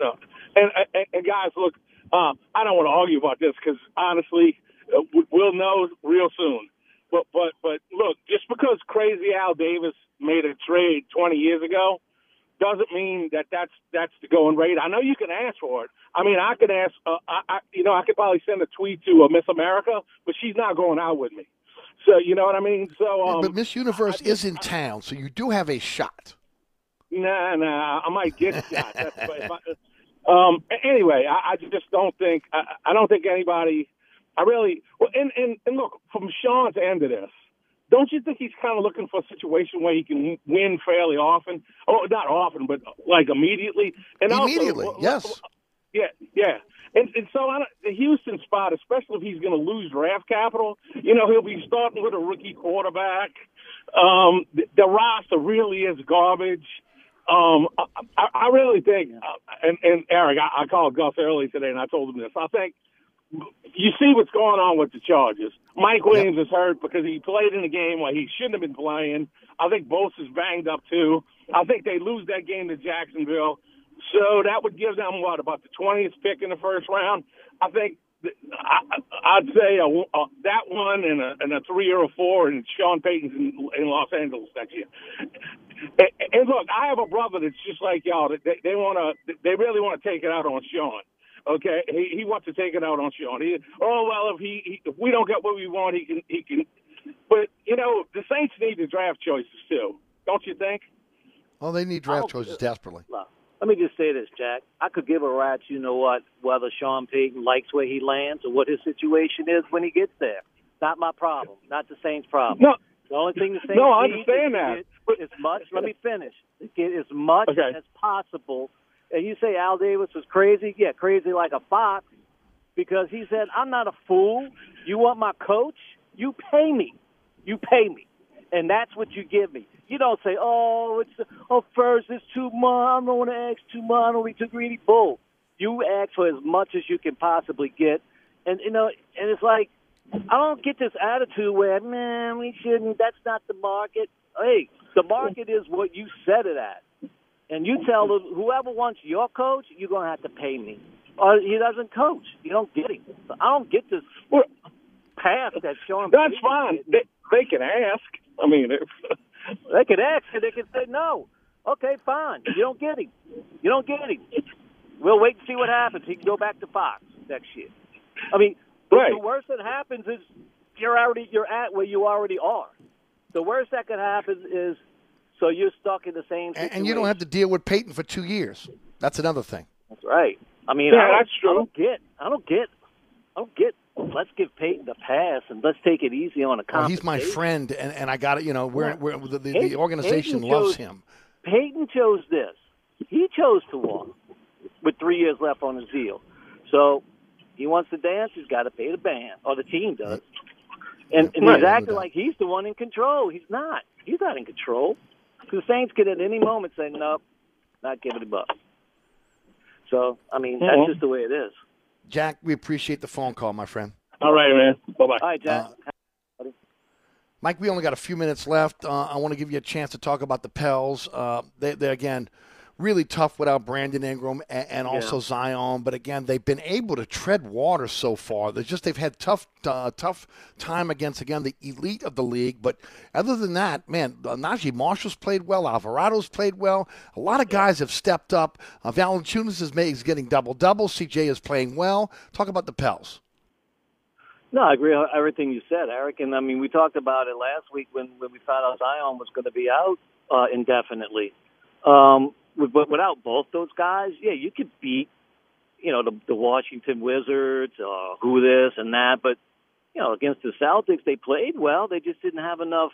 No. And, and, and guys, look, uh, I don't want to argue about this because honestly, uh, we- we'll know real soon. But but but look, just because Crazy Al Davis made a trade 20 years ago doesn't mean that that's that's the going rate. I know you can ask for it. I mean, I could ask. Uh, I, I you know I could probably send a tweet to uh, Miss America, but she's not going out with me. So you know what I mean. So um, but Miss Universe is in town, so you do have a shot. Nah, nah, I might get shot. That's, *laughs* I, um, anyway, I, I just don't think I, I don't think anybody. I really well, and, and and look from Sean's end of this. Don't you think he's kind of looking for a situation where he can win fairly often? Oh, not often, but like immediately. And Immediately, also, yes. yeah, yeah. And, and so I the Houston spot, especially if he's going to lose draft capital, you know, he'll be starting with a rookie quarterback. Um, the, the roster really is garbage. Um, I, I, I really think, uh, and, and Eric, I, I called Gus early today and I told him this. I think you see what's going on with the Chargers. Mike Williams is hurt because he played in a game where he shouldn't have been playing. I think Bosa's banged up too. I think they lose that game to Jacksonville. So that would give them what about the twentieth pick in the first round? I think th- I, I'd say a, a, that one and a, and a three or a four, and Sean Payton's in, in Los Angeles next year. And, and look, I have a brother that's just like y'all. They, they want to, they really want to take it out on Sean. Okay, he, he wants to take it out on Sean. He, oh well, if he, he if we don't get what we want, he can he can. But you know, the Saints need the draft choices too, don't you think? Oh, they need draft oh, choices uh, desperately. Look, let me just say this, Jack. I could give a rat's you know what whether Sean Payton likes where he lands or what his situation is when he gets there. Not my problem. Not the Saints' problem. No. The only thing the *laughs* Saints No, I need understand is that. to get as much. Let *laughs* me finish. Get as much Okay. as possible. And you say Al Davis was crazy? Yeah, crazy like a fox. Because he said, "I'm not a fool. You want my coach? You pay me. You pay me, and that's what you give me. You don't say, "Oh, it's oh first it's too much. I don't want to ask too much. I don't be too greedy." Bull. You ask for as much as you can possibly get, and you know, and it's like I don't get this attitude where, man, we shouldn't. That's not the market. Hey, the market is what you set it at, and you tell them whoever wants your coach, you're gonna have to pay me, or he doesn't coach. You don't get him. I don't get this path that Sean. That's Payton fine. did. They, they can ask. I mean, if, *laughs* They can ask and they can say no. Okay, fine. You don't get him. You don't get him. We'll wait and see what happens. He can go back to Fox next year. I mean, the- Right. the worst that happens is you're already you're at where you already are. The worst that could happen is so you're stuck in the same. And, and you don't have to deal with Payton for two years. That's another thing. That's right. I mean, Yeah, I don't, that's true. I don't get. I don't get. I don't get. Let's give Payton the pass and let's take it easy on a Well, he's my friend, and, and I got it. You know, we're, we're the, the, Payton- the organization Payton loves chose- him. Payton chose this. He chose to walk with three years left on his deal. So he wants to dance. He's got to pay the band, or the team does. And, and he's acting like he's the one in control. He's not. He's not in control. The Saints could at any moment say, "Nope, not giving him up." So I mean, that's Mhm. just the way it is. Jack, we appreciate the phone call, my friend. all right, man. Bye bye. All right, Jack. Mike, we only got a few minutes left. Uh, I want to give you a chance to talk about the Pels. Uh, they, they're, again, really tough without Brandon Ingram and, and also Yeah. Zion. But again, they've been able to tread water so far. They just they've had tough uh, tough time against again the elite of the league. But other than that, man, uh, Naji Marshall's played well. Alvarado's played well. A lot of guys have stepped up. Uh, Valanciunas is, is getting double double. CJ is playing well. Talk about the Pels. No, I agree with everything you said, Eric. And I mean, we talked about it last week when, when we found out Zion was going to be out uh, indefinitely. Um, but without both those guys, yeah, you could beat, you know, the, the Washington Wizards, uh, who this and that. But you know, against the Celtics, they played well. They just didn't have enough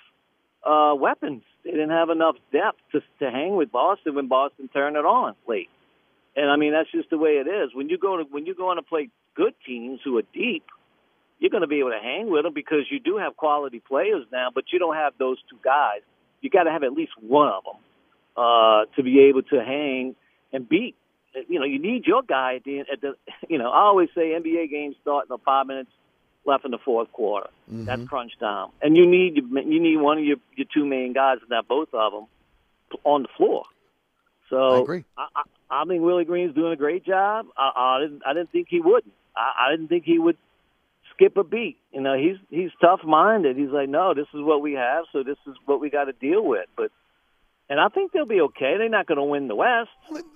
uh, weapons. They didn't have enough depth to to hang with Boston when Boston turned it on late. And I mean, that's just the way it is. When you go to when you go on to play good teams who are deep, you're going to be able to hang with them because you do have quality players now, but you don't have those two guys. You got to have at least one of them uh, to be able to hang and beat. You know, you need your guy at the at the. *laughs* You know, I always say NBA games start in the five minutes left in the fourth quarter. That's crunch time, and you need you need one of your your two main guys, and not both of them, on the floor. So I agree. I, I, I think Willie Green's doing a great job. I, I didn't I didn't think he wouldn't. I, I didn't think he would skip a beat. You know, he's he's tough minded. He's like, no, this is what we have, so this is what we got to deal with. But and I think they'll be okay. They're not going to win the West.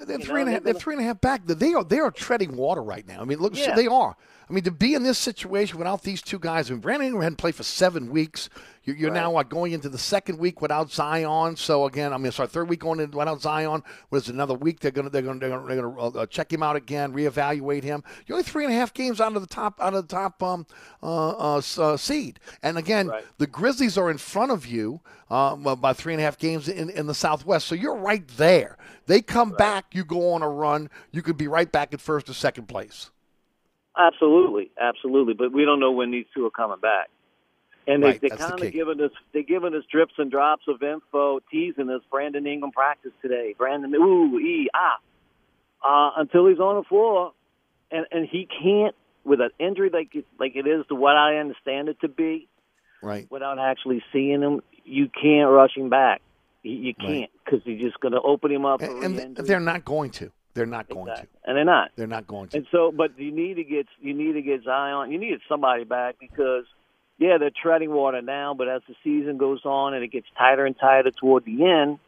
They're You three and half. they're They're three and a half back. They are. They are treading water right now. I mean, look, Yeah. they are. I mean, to be in this situation without these two guys, I mean, Brandon Ingram hadn't played for seven weeks. You're, you're now what, going into the second week without Zion. So again, I mean, sorry, third week going in without Zion. Was another week they're going to they're to they're to, they're going to uh, check him out again, reevaluate him. You're only three and a half games out of the top out of the top um, uh, uh, uh, seed. And again, the Grizzlies are in front of you uh, by three and a half games in, in the Southwest. So you're right there. They come back, you go on a run, you could be right back at first or second place. Absolutely, absolutely. But we don't know when these two are coming back. And they, Right, they kind of giving us they giving us drips and drops of info, teasing us. Brandon Ingram practice today. Brandon, ooh, e ah, uh, until he's on the floor, and and he can't with an injury like it, like it is to what I understand it to be. Right. Without actually seeing him, you can't rush him back. You, you can't because you're just going to open him up. And, and they're not going to. They're not going to. and they're not. They're not going to. And so, but you need to get you need to get Zion. You need somebody back because, yeah, they're treading water now. But as the season goes on and it gets tighter and tighter toward the end,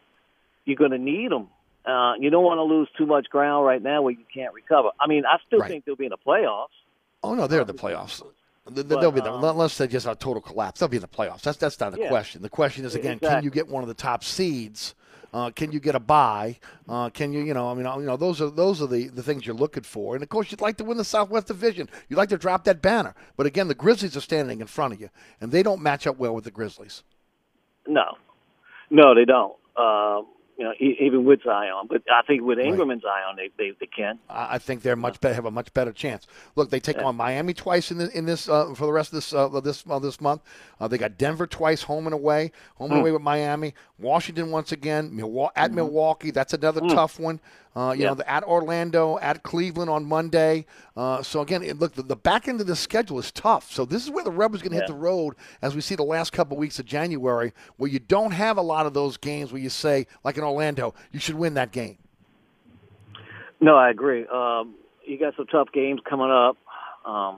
you're going to need them. Uh, you don't want to lose too much ground right now where you can't recover. I mean, I still Right. think they'll be in the playoffs. Oh no, they're in the playoffs. But, They'll be the, um, unless they just have a total collapse. They'll be in the playoffs. That's that's not the Yeah. question. The question is again, can you get one of the top seeds? Uh, can you get a buy? Uh, can you, you know, I mean, you know, those are those are the, the things you're looking for. And of course, you'd like to win the Southwest Division. You'd like to drop that banner. But again, the Grizzlies are standing in front of you, and they don't match up well with the Grizzlies. No, no, they don't. Um, you know, even with Zion. But I think with Ingram and Zion, they they, they can. I think they're much better, have a much better chance. Look, they take Yeah. on Miami twice in the, in this uh, for the rest of this uh, this uh, this month. Uh, they got Denver twice, home and away, home and Mm. away with Miami. Washington once again, Milwaukee, at Mhm. Milwaukee. That's another Mm. tough one. Uh, you Yeah. know, the, at Orlando, at Cleveland on Monday. Uh, so again, it, look, the, the back end of the schedule is tough. So this is where the Rebels going to hit the road as we see the last couple weeks of January, where you don't have a lot of those games where you say, like in Orlando, you should win that game. No, I agree. Um, you got some tough games coming up. Um,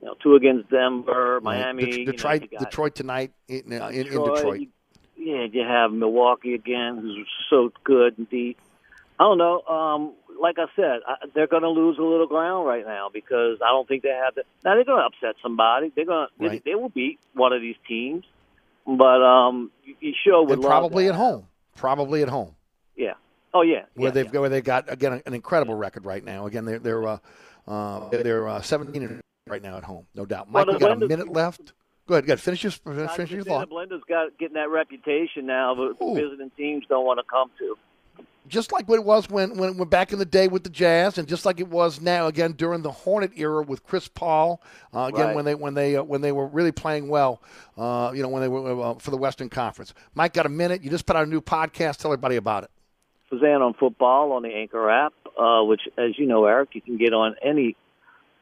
you know, two against Denver, Miami. Det- you know, Detroit, you Detroit tonight in, uh, in, in Detroit, Detroit. you- yeah, you have Milwaukee again, who's so good and deep. I don't know. Um, like I said, I, they're going to lose a little ground right now because I don't think they have the. Now they're going to upset somebody. They're going to. Right. They, they will beat one of these teams, but um, you, you sure would and probably that. at home. Probably at home, Yeah. Oh yeah. where yeah, they've where they got again an incredible record right now. Again, they're they're uh, uh, they're uh, 17 right now at home, no doubt. Well, Mike, we the got a minute left. Go ahead, go ahead. Finish your finish your thought. Blender's got getting that reputation now that Ooh. visiting teams don't want to come to. Just like what it was when, when when back in the day with the Jazz, and just like it was now again during the Hornet era with Chris Paul. Uh, again, Right. when they when they uh, when they were really playing well, uh, you know, when they were uh, for the Western Conference. Mike, got a minute? You just put out a new podcast. Tell everybody about it. Fazan on football on the Anchor app, uh, which, as you know, Eric, you can get on any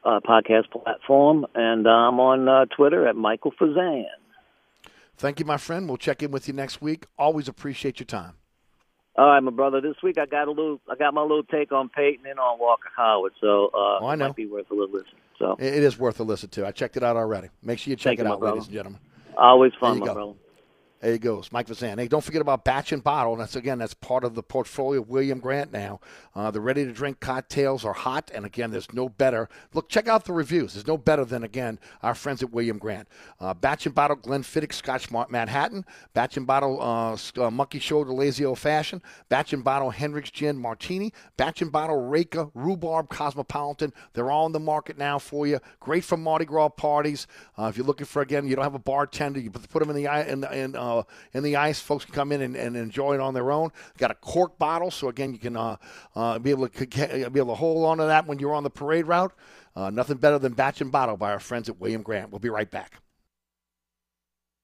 uh, podcast platform, and I'm on uh, Twitter at Michael Fazan. Thank you, my friend. We'll check in with you next week. Always appreciate your time. All right, my brother. This week I got a little, I got my little take on Payton and on Walker Howard, so uh, Oh, I it might be worth a little listen. So It it is worth a listen to. I checked it out already. Make sure you check Thank it you, out, ladies and gentlemen. always fun, my go. brother. There he goes, Mike Vazan. Hey, don't forget about Batch and Bottle. That's again, that's part of the portfolio of William Grant now. Uh, the ready-to-drink cocktails are hot, and again, there's no better. Look, check out the reviews. There's no better than again our friends at William Grant. Uh, Batch and Bottle Glenfiddich Scotch Manhattan. Batch and Bottle uh, uh, Monkey Shoulder Lazy Old Fashioned. Batch and Bottle Hendrick's Gin Martini. Batch and Bottle Reyka Rhubarb Cosmopolitan. They're all in the market now for you. Great for Mardi Gras parties. Uh, if you're looking for again, you don't have a bartender. You put them in the in the- in, uh, in the ice. Folks can come in and, and enjoy it on their own. Got a cork bottle, so again you can uh, uh, be able to be able to hold on to that when you're on the parade route. Uh, nothing better than Batch and Bottle by our friends at William Grant. We'll be right back.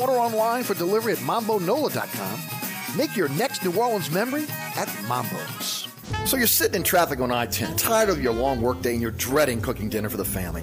Order online for delivery at mambonola.com. Make your next New Orleans memory at Mambo's. So you're sitting in traffic on I 10, tired of your long workday, and you're dreading cooking dinner for the family.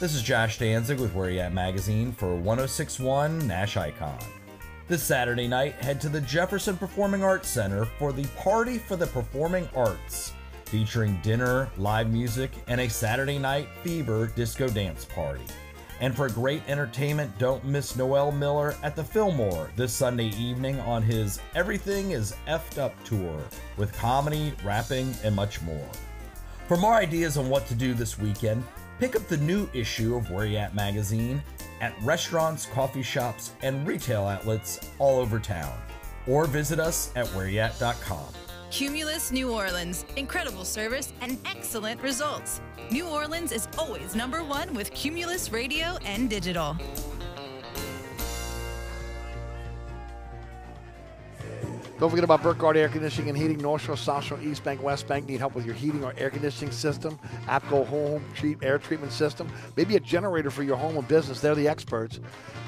This is Josh Danzig with Where You At Magazine for 1061 Nash Icon. This Saturday night, head to the Jefferson Performing Arts Center for the Party for the Performing Arts, featuring dinner, live music, and a Saturday night fever disco dance party. And for great entertainment, don't miss Noel Miller at the Fillmore this Sunday evening on his Everything is Effed Up tour with comedy, rapping, and much more. For more ideas on what to do this weekend, pick up the new issue of Where You At magazine at restaurants, coffee shops, and retail outlets all over town. Or visit us at whereyat.com. Cumulus New Orleans. Incredible service and excellent results. New Orleans is always number one with Cumulus Radio and Digital. Don't forget about Burkhardt Air Conditioning and Heating, North Shore, South Shore, East Bank, West Bank. Need help with your heating or air conditioning system? APCO Home treat, Air Treatment System. Maybe a generator for your home and business. They're the experts.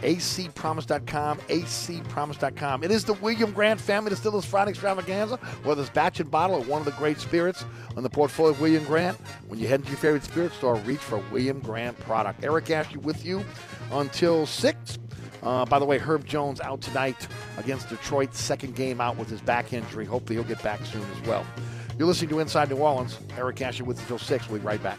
acpromise.com, acpromise.com. It is the William Grant Family Distillers Friday Extravaganza, whether it's batch and bottle or one of the great spirits on the portfolio of William Grant. When you head into your favorite spirit store, reach for William Grant product. Eric Asher with you until 6. Uh, by the way, Herb Jones out tonight against Detroit, second game out with his back injury. Hopefully, he'll get back soon as well. You're listening to Inside New Orleans. Eric Asher with you until 6. We'll be right back.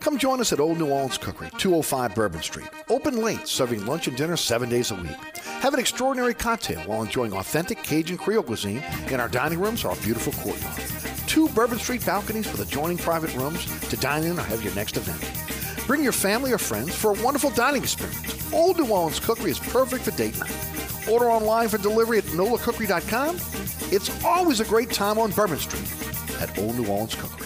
Come join us at Old New Orleans Cookery, 205 Bourbon Street. Open late, serving lunch and dinner seven days a week. Have an extraordinary cocktail while enjoying authentic Cajun Creole cuisine in our dining rooms or our beautiful courtyard. Two Bourbon Street balconies with adjoining private rooms to dine in or have your next event. Bring your family or friends for a wonderful dining experience. Old New Orleans Cookery is perfect for date night. Order online for delivery at nolacookery.com. It's always a great time on Bourbon Street at Old New Orleans Cookery.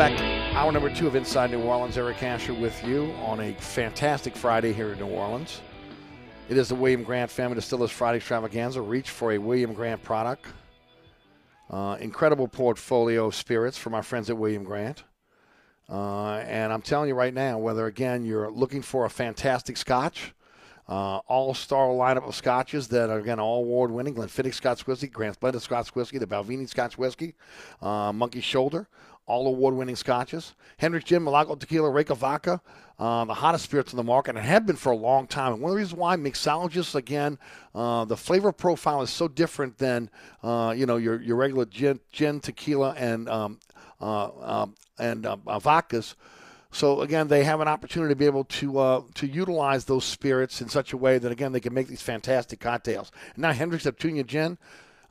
back hour number two of Inside New Orleans. Eric Asher with you on a fantastic Friday here in New Orleans. It is the William Grant Family Distillers Friday Extravaganza. Reach for a William Grant product. Uh, incredible portfolio of spirits from our friends at William Grant. Uh, and I'm telling you right now, whether again you're looking for a fantastic scotch, uh, all-star lineup of scotches that are again all award-winning: Glenfiddich Scotch Whiskey, Grant's Blended Scotch Whiskey, the Balvenie Scotch Whiskey, uh, Monkey Shoulder, all award-winning scotches. Hendrick's Gin, Milagro Tequila, Reyka Vodka, uh, the hottest spirits in the market, and have been for a long time. And one of the reasons why mixologists, again, uh, the flavor profile is so different than uh, you know your your regular gin, gin tequila, and um, uh, um, and uh, uh, vodkas. So again, they have an opportunity to be able to uh, to utilize those spirits in such a way that again they can make these fantastic cocktails. Now Hendrick's Neptunia Gin,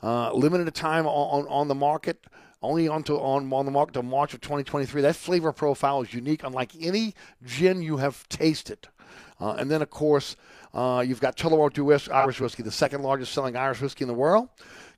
uh, limited time on, on the market, only on, to, on on the market till March of 2023. That flavor profile is unique, unlike any gin you have tasted. Uh, and then of course uh, you've got Tullamore Dew Irish whiskey, the second largest selling Irish whiskey in the world.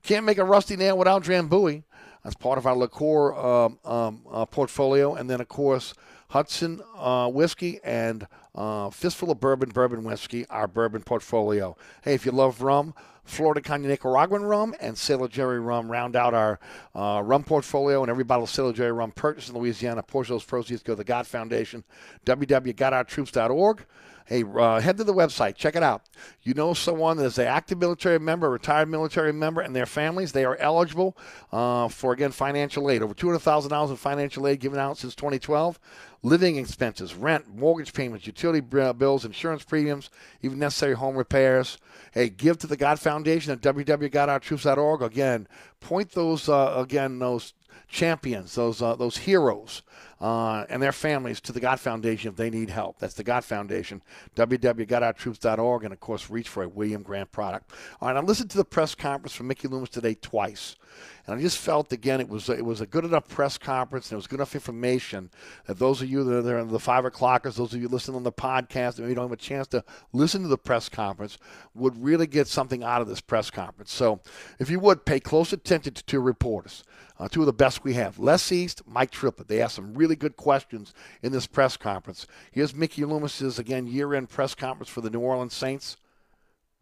Can't make a rusty nail without Drambuie. That's part of our liqueur um, um, uh, portfolio. And then, of course, Hudson uh, whiskey and uh, Fistful of Bourbon, Bourbon whiskey, our bourbon portfolio. Hey, if you love rum, Flor de Caña Nicaraguan rum and Sailor Jerry rum round out our uh, rum portfolio. And every bottle of Sailor Jerry rum purchased in Louisiana, portion of those proceeds go to the God Foundation, www.gotourtroops.org. Hey, uh, head to the website. Check it out. You know someone that is an active military member, retired military member, and their families. They are eligible uh, for, again, financial aid. Over $200,000 in financial aid given out since 2012. Living expenses, rent, mortgage payments, utility bills, insurance premiums, even necessary home repairs. Hey, give to the God Foundation at www.gotourtroops.org. Again, point those, uh, again, those champions, those uh, those heroes, uh, and their families to the God Foundation if they need help. That's the God Foundation, www.gotourtroops.org, and of course, reach for a William Grant product. All right, I listened to the press conference from Mickey Loomis today twice, and I just felt again it was it was a good enough press conference and it was good enough information that those of you that are there in the five o'clockers, those of you listening on the podcast, and you don't have a chance to listen to the press conference, would really get something out of this press conference. So, if you would pay close attention to two reporters. Uh, two of the best we have. Les East, Mike Triplett. They asked some really good questions in this press conference. Here's Mickey Loomis's, again, year end press conference for the New Orleans Saints.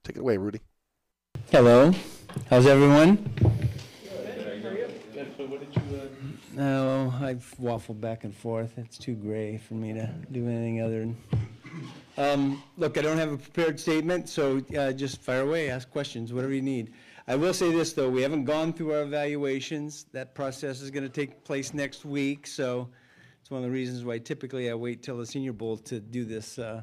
Take it away, Rudy. Hello. How's everyone? No, I've waffled back and forth. It's too gray for me to do anything other than. Um, look, I don't have a prepared statement, so uh, just fire away, ask questions, whatever you need. I will say this, though, we haven't gone through our evaluations. That process is going to take place next week, so it's one of the reasons why typically I wait till the Senior Bowl to do this uh,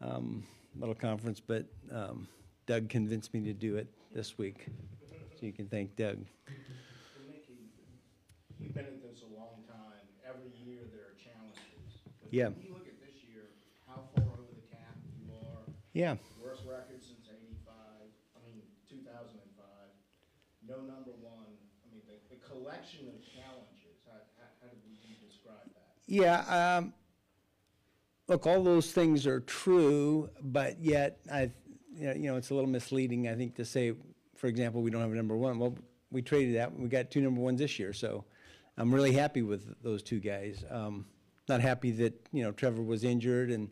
um, little conference, but um, Doug convinced me to do it this week, so you can thank Doug. You've been at this a long time. Every year there are challenges. But Yeah. When you look at this year, how far over the cap you are. Yeah. Worst record since eighty-five, I mean, two thousand and five. No number one. I mean, the, the collection of challenges, how, how, how describe that? Yeah, um, look, all those things are true, but yet I, you know, you know, it's a little misleading, I think, to say, for example, we don't have a number one. Well, we traded that, we got two number ones this year, so I'm really happy with those two guys. Um, not happy that, you know, Trevor was injured and,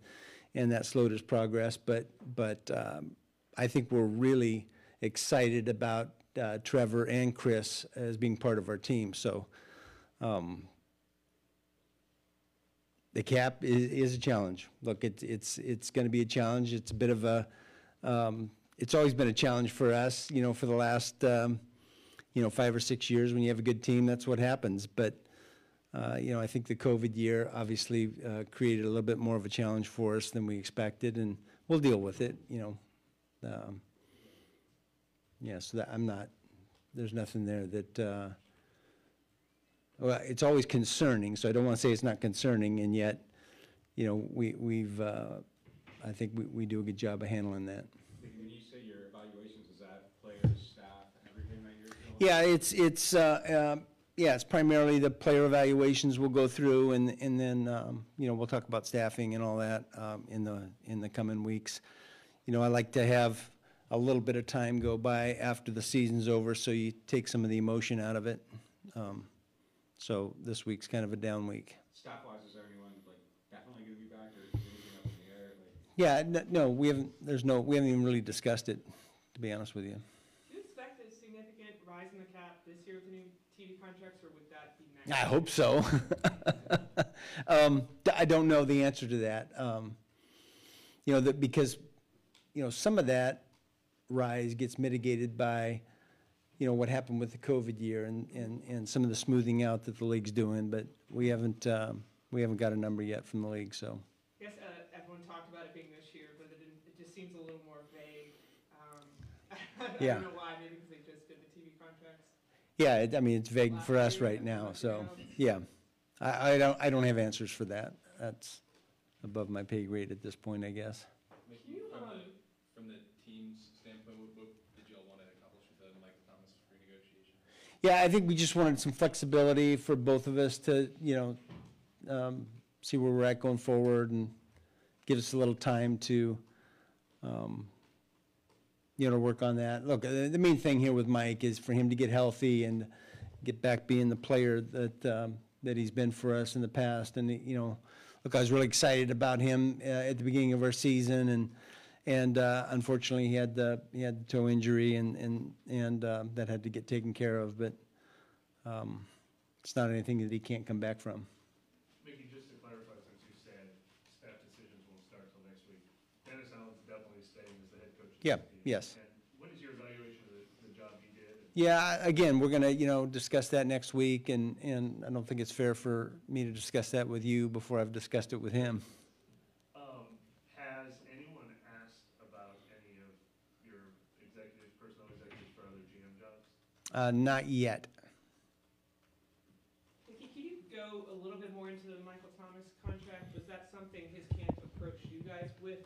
and that slowed his progress, but, but, um, I think we're really excited about uh, Trevor and Chris as being part of our team. So um, the cap is, is a challenge. Look, it's it's it's going to be a challenge. It's a bit of a um, it's always been a challenge for us. You know, for the last um, you know five or six years, when you have a good team, that's what happens. But uh, you know, I think the COVID year obviously uh, created a little bit more of a challenge for us than we expected, and we'll deal with it. You know, um, yeah. So that I'm not. There's nothing there that. Uh, well, it's always concerning, so I don't want to say it's not concerning, and yet, you know, we, we've, uh, I think we, we do a good job of handling that. When you say your evaluations, is that players, staff, everything that you're doing? Yeah, it's, it's, uh, uh, yeah, it's primarily the player evaluations we'll go through, and, and then, um, you know, we'll talk about staffing and all that um, in the, in the coming weeks. You know, I like to have a little bit of time go by after the season's over, so you take some of the emotion out of it. Um, So this week's kind of a down week. Staff-wise, is there anyone like definitely going to be back, or is anything up in the air? Like, Yeah, n- no, we haven't, there's no, we haven't even really discussed it, to be honest with you. Do you expect a significant rise in the cap this year with the new TV contracts, or would that be next? I hope so. *laughs* Um, d- I don't know the answer to that. Um, You know, that, because, you know, some of that rise gets mitigated by, you know, what happened with the COVID year and, and, and some of the smoothing out that the league's doing, but we haven't, um, we haven't got a number yet from the league, so. I guess uh, everyone talked about it being this year, but it, didn't, it just seems a little more vague. Um, *laughs* I Yeah. don't know why, maybe because they just did the TV contracts. Yeah, it- I mean, it's vague for us right now, so, yeah. I, I don't, I don't have answers for that. That's above my pay grade at this point, I guess. Mickey, from the, from the team's standpoint, what, what did y'all want to accomplish with the Michael Thomas renegotiation? Yeah, I think we just wanted some flexibility for both of us to, you know, um, see where we're at going forward and give us a little time to, um, you know, work on that. Look, uh, the main thing here with Mike is for him to get healthy and get back being the player that, um, that he's been for us in the past. And, you know, look, I was really excited about him uh, at the beginning of our season and, and uh, unfortunately, he had the, he had the toe injury and, and, and uh, that had to get taken care of, but um, it's not anything that he can't come back from. Mickey, just to clarify, since you said staff decisions won't start till next week, Dennis Allen's definitely staying as the head coach. Yeah, yes. And what is your evaluation of the, the job he did? Yeah, again, we're gonna, you know, discuss that next week, and, and I don't think it's fair for me to discuss that with you before I've discussed it with him. Um, has anyone asked about any of your executives, personnel executives for other GM jobs? Uh, Not yet. Mickey, can you go a little bit more into the Michael Thomas contract? Was that something his camp approached you guys with,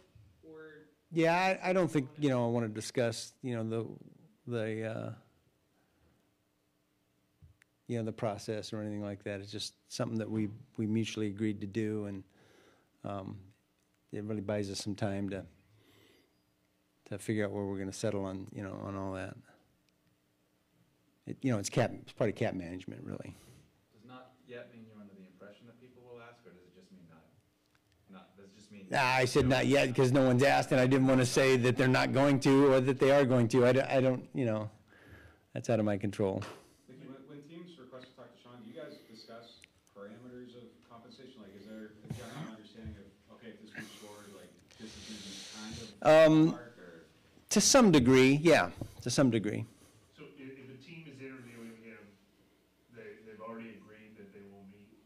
or Yeah, I, I don't think, you know, I want to discuss, you know, the, the, uh, you know, the process or anything like that. It's just something that we, we mutually agreed to do, and um, it really buys us some time to, to figure out where we're going to settle on, you know, on all that. It, you know, it's cap, it's part of cap management, really. Does not yet mean you're under the impression that people will ask, or does it just mean not? Not, does it just mean? Nah, I said not yet because no one's asked, and I didn't want to say that they're not going to or that they are going to. I don't, I don't, you know, that's out of my control. When, when teams request to talk to Sean, do you guys discuss parameters of compensation? Like, is there a general understanding of, okay, if this moves forward, like, this is kind of Um? To some degree, yeah, to some degree. So if, if a team is interviewing him, they, they've already agreed that they will meet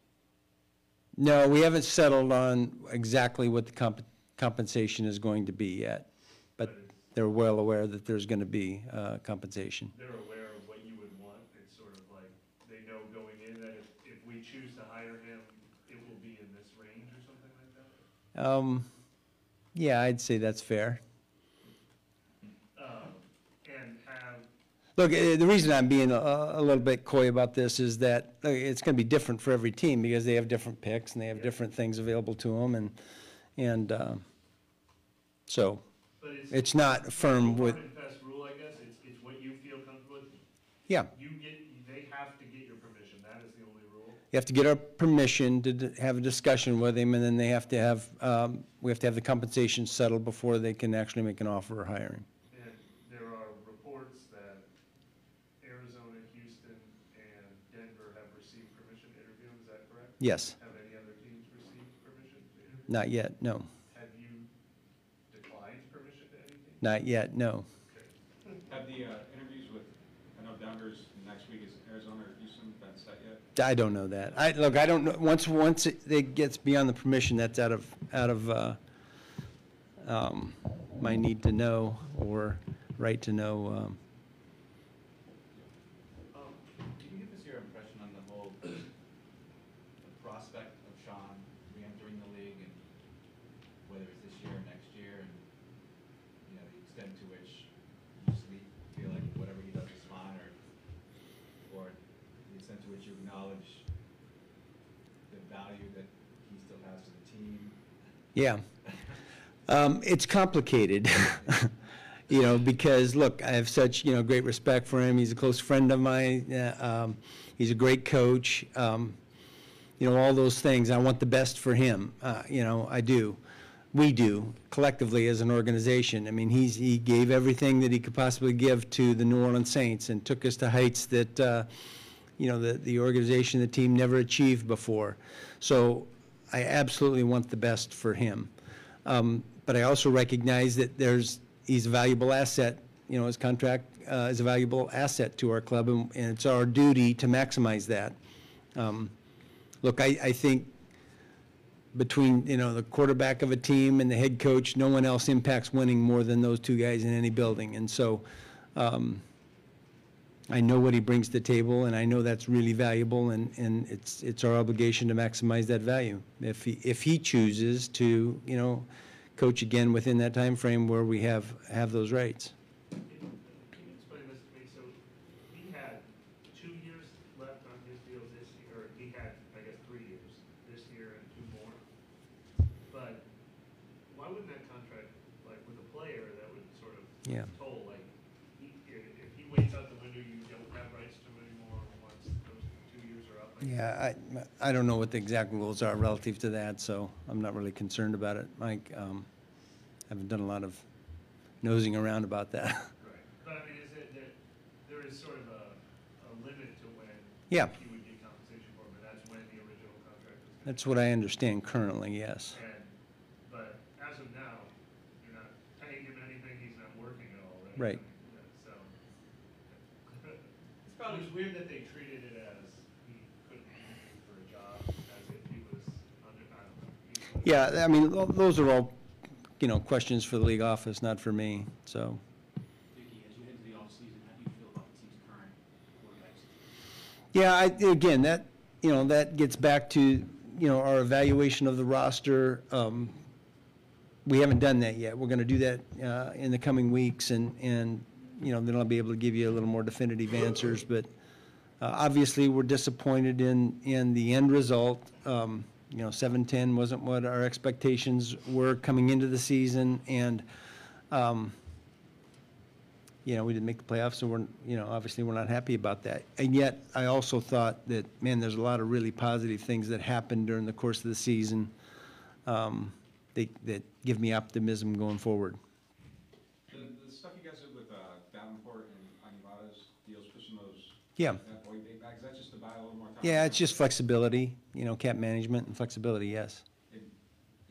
No, we haven't settled on exactly what the comp- compensation is going to be yet, but they're well aware that there's going to be uh, compensation. they're aware of what you would want, it's sort of like, they know going in that if, if we choose to hire him, it will be in this range or something like that? Um, Yeah, I'd say that's fair. Um, and have, Look, uh, the reason I'm being a, a little bit coy about this is that it's going to be different for every team because they have different picks and they have different things available to them, and and um, so but it's. it's not firm with. Hard and fast rule, I guess, it's, it's what you feel comfortable with. Yeah. You get, they have to get your permission, that is the only rule. You have to get our permission to d- have a discussion with him, and then they have to have um, we have to have the compensation settled before they can actually make an offer or hire him. And there are reports that Yes, Have any other teams received permission to interview? not yet, no. Have you declined permission to any team? Not yet, no. Have the uh, interviews with, I know Denver's next week is Arizona or Houston, been set yet? I don't know that. I, look, I don't know, once, once it it gets beyond the permission, that's out of, out of, uh, um, my need to know or right to know, Um, Can you give us your impression on the whole, the prospect of Sean reentering the league and whether it's this year or next year and, you know, the extent to which you just le- feel like whatever he does is fine or, or the extent to which you acknowledge the value that he still has to the team? Yeah. Um, it's complicated, *laughs* you know, because look, I have such, you know, great respect for him. He's a close friend of mine. Uh, um, he's a great coach. Um, you know, all those things. I want the best for him. Uh, you know, I do. We do collectively as an organization. I mean, he's he gave everything that he could possibly give to the New Orleans Saints and took us to heights that, uh, you know, the the organization, the team never achieved before. So, I absolutely want the best for him. Um, But I also recognize that there's, he's a valuable asset, you know, his contract uh, is a valuable asset to our club, and and it's our duty to maximize that. Um, Look, I, I think between, you know, the quarterback of a team and the head coach, no one else impacts winning more than those two guys in any building. And so um, I know what he brings to the table, and I know that's really valuable, and, and it's, it's our obligation to maximize that value. If he, if he chooses to, you know, coach again within that time frame where we have, have those rights. Can you explain this to me? So he had two years left on his deal this year, or he had, I guess, three years, this year and two more. But why wouldn't that contract, like with a player, that would sort of Yeah. Yeah, I, I don't know what the exact rules are relative to that, so I'm not really concerned about it. Mike, um, haven't done a lot of nosing around about that. *laughs* Right, but I mean, is it that there is sort of a, a limit to when Yeah. you would get compensation for, but that's when the original contract was That's what I understand currently, yes. And, but as of now, you're not paying him anything, he's not working at all, right? Right. Yeah, So. *laughs* It's probably weird that they treated it as he couldn't interview for a job, as if he was under, I don't know. Yeah, I mean, tho- those are all, you know, questions for the league office, not for me, so. Mickey, as you head into the offseason, how do you feel about the team's current quarterbacks? Yeah, I, again, that, you know, that gets back to, you know, our evaluation of the roster. Um, We haven't done that yet. We're gonna do that, uh, in the coming weeks and, and, you know, then I'll be able to give you a little more definitive answers, but, uh, obviously, we're disappointed in, in the end result. Um, you know, seven-ten wasn't what our expectations were coming into the season, and, um, you know, we didn't make the playoffs, so we're, you know, obviously, we're not happy about that. And yet, I also thought that, man, there's a lot of really positive things that happened during the course of the season um, that, that give me optimism going forward. The, the stuff you guys did with uh, Davenport and Onyemata's deals, pushing those. Yeah. Yeah, it's just flexibility, you know, cap management and flexibility, yes. It-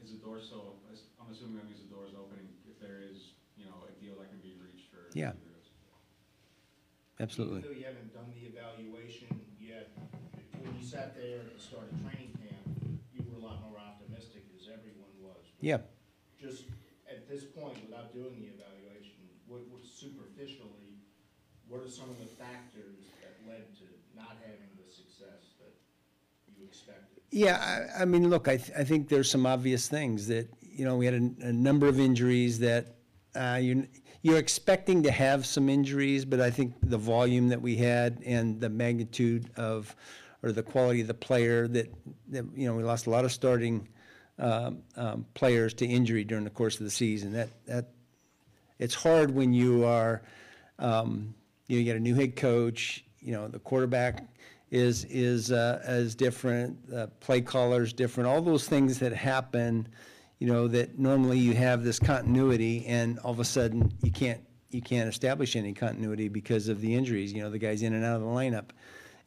Is the door so, I'm assuming that means the door is opening if there is, you know, a deal that can be reached for. Yeah. Absolutely. Even though you haven't done the evaluation yet, when you sat there at the start of training camp, you were a lot more optimistic, as everyone was. Yeah. Just at this point, without doing the evaluation, what, what superficially, what are some of the factors that led to not having the success that you expected? Yeah, I, I mean, look, I, th- I think there's some obvious things that, you know, we had a, a number of injuries that, uh, you're, you're expecting to have some injuries, but I think the volume that we had and the magnitude of, or the quality of the player that, that, you know, we lost a lot of starting, um, um, players to injury during the course of the season. That, that, it's hard when you are, um, you know, you get a new head coach, you know, the quarterback is, is, uh, is different, uh, play caller's different, all those things that happen, you know, that normally you have this continuity and all of a sudden you can't, you can't establish any continuity because of the injuries, you know, the guy's in and out of the lineup.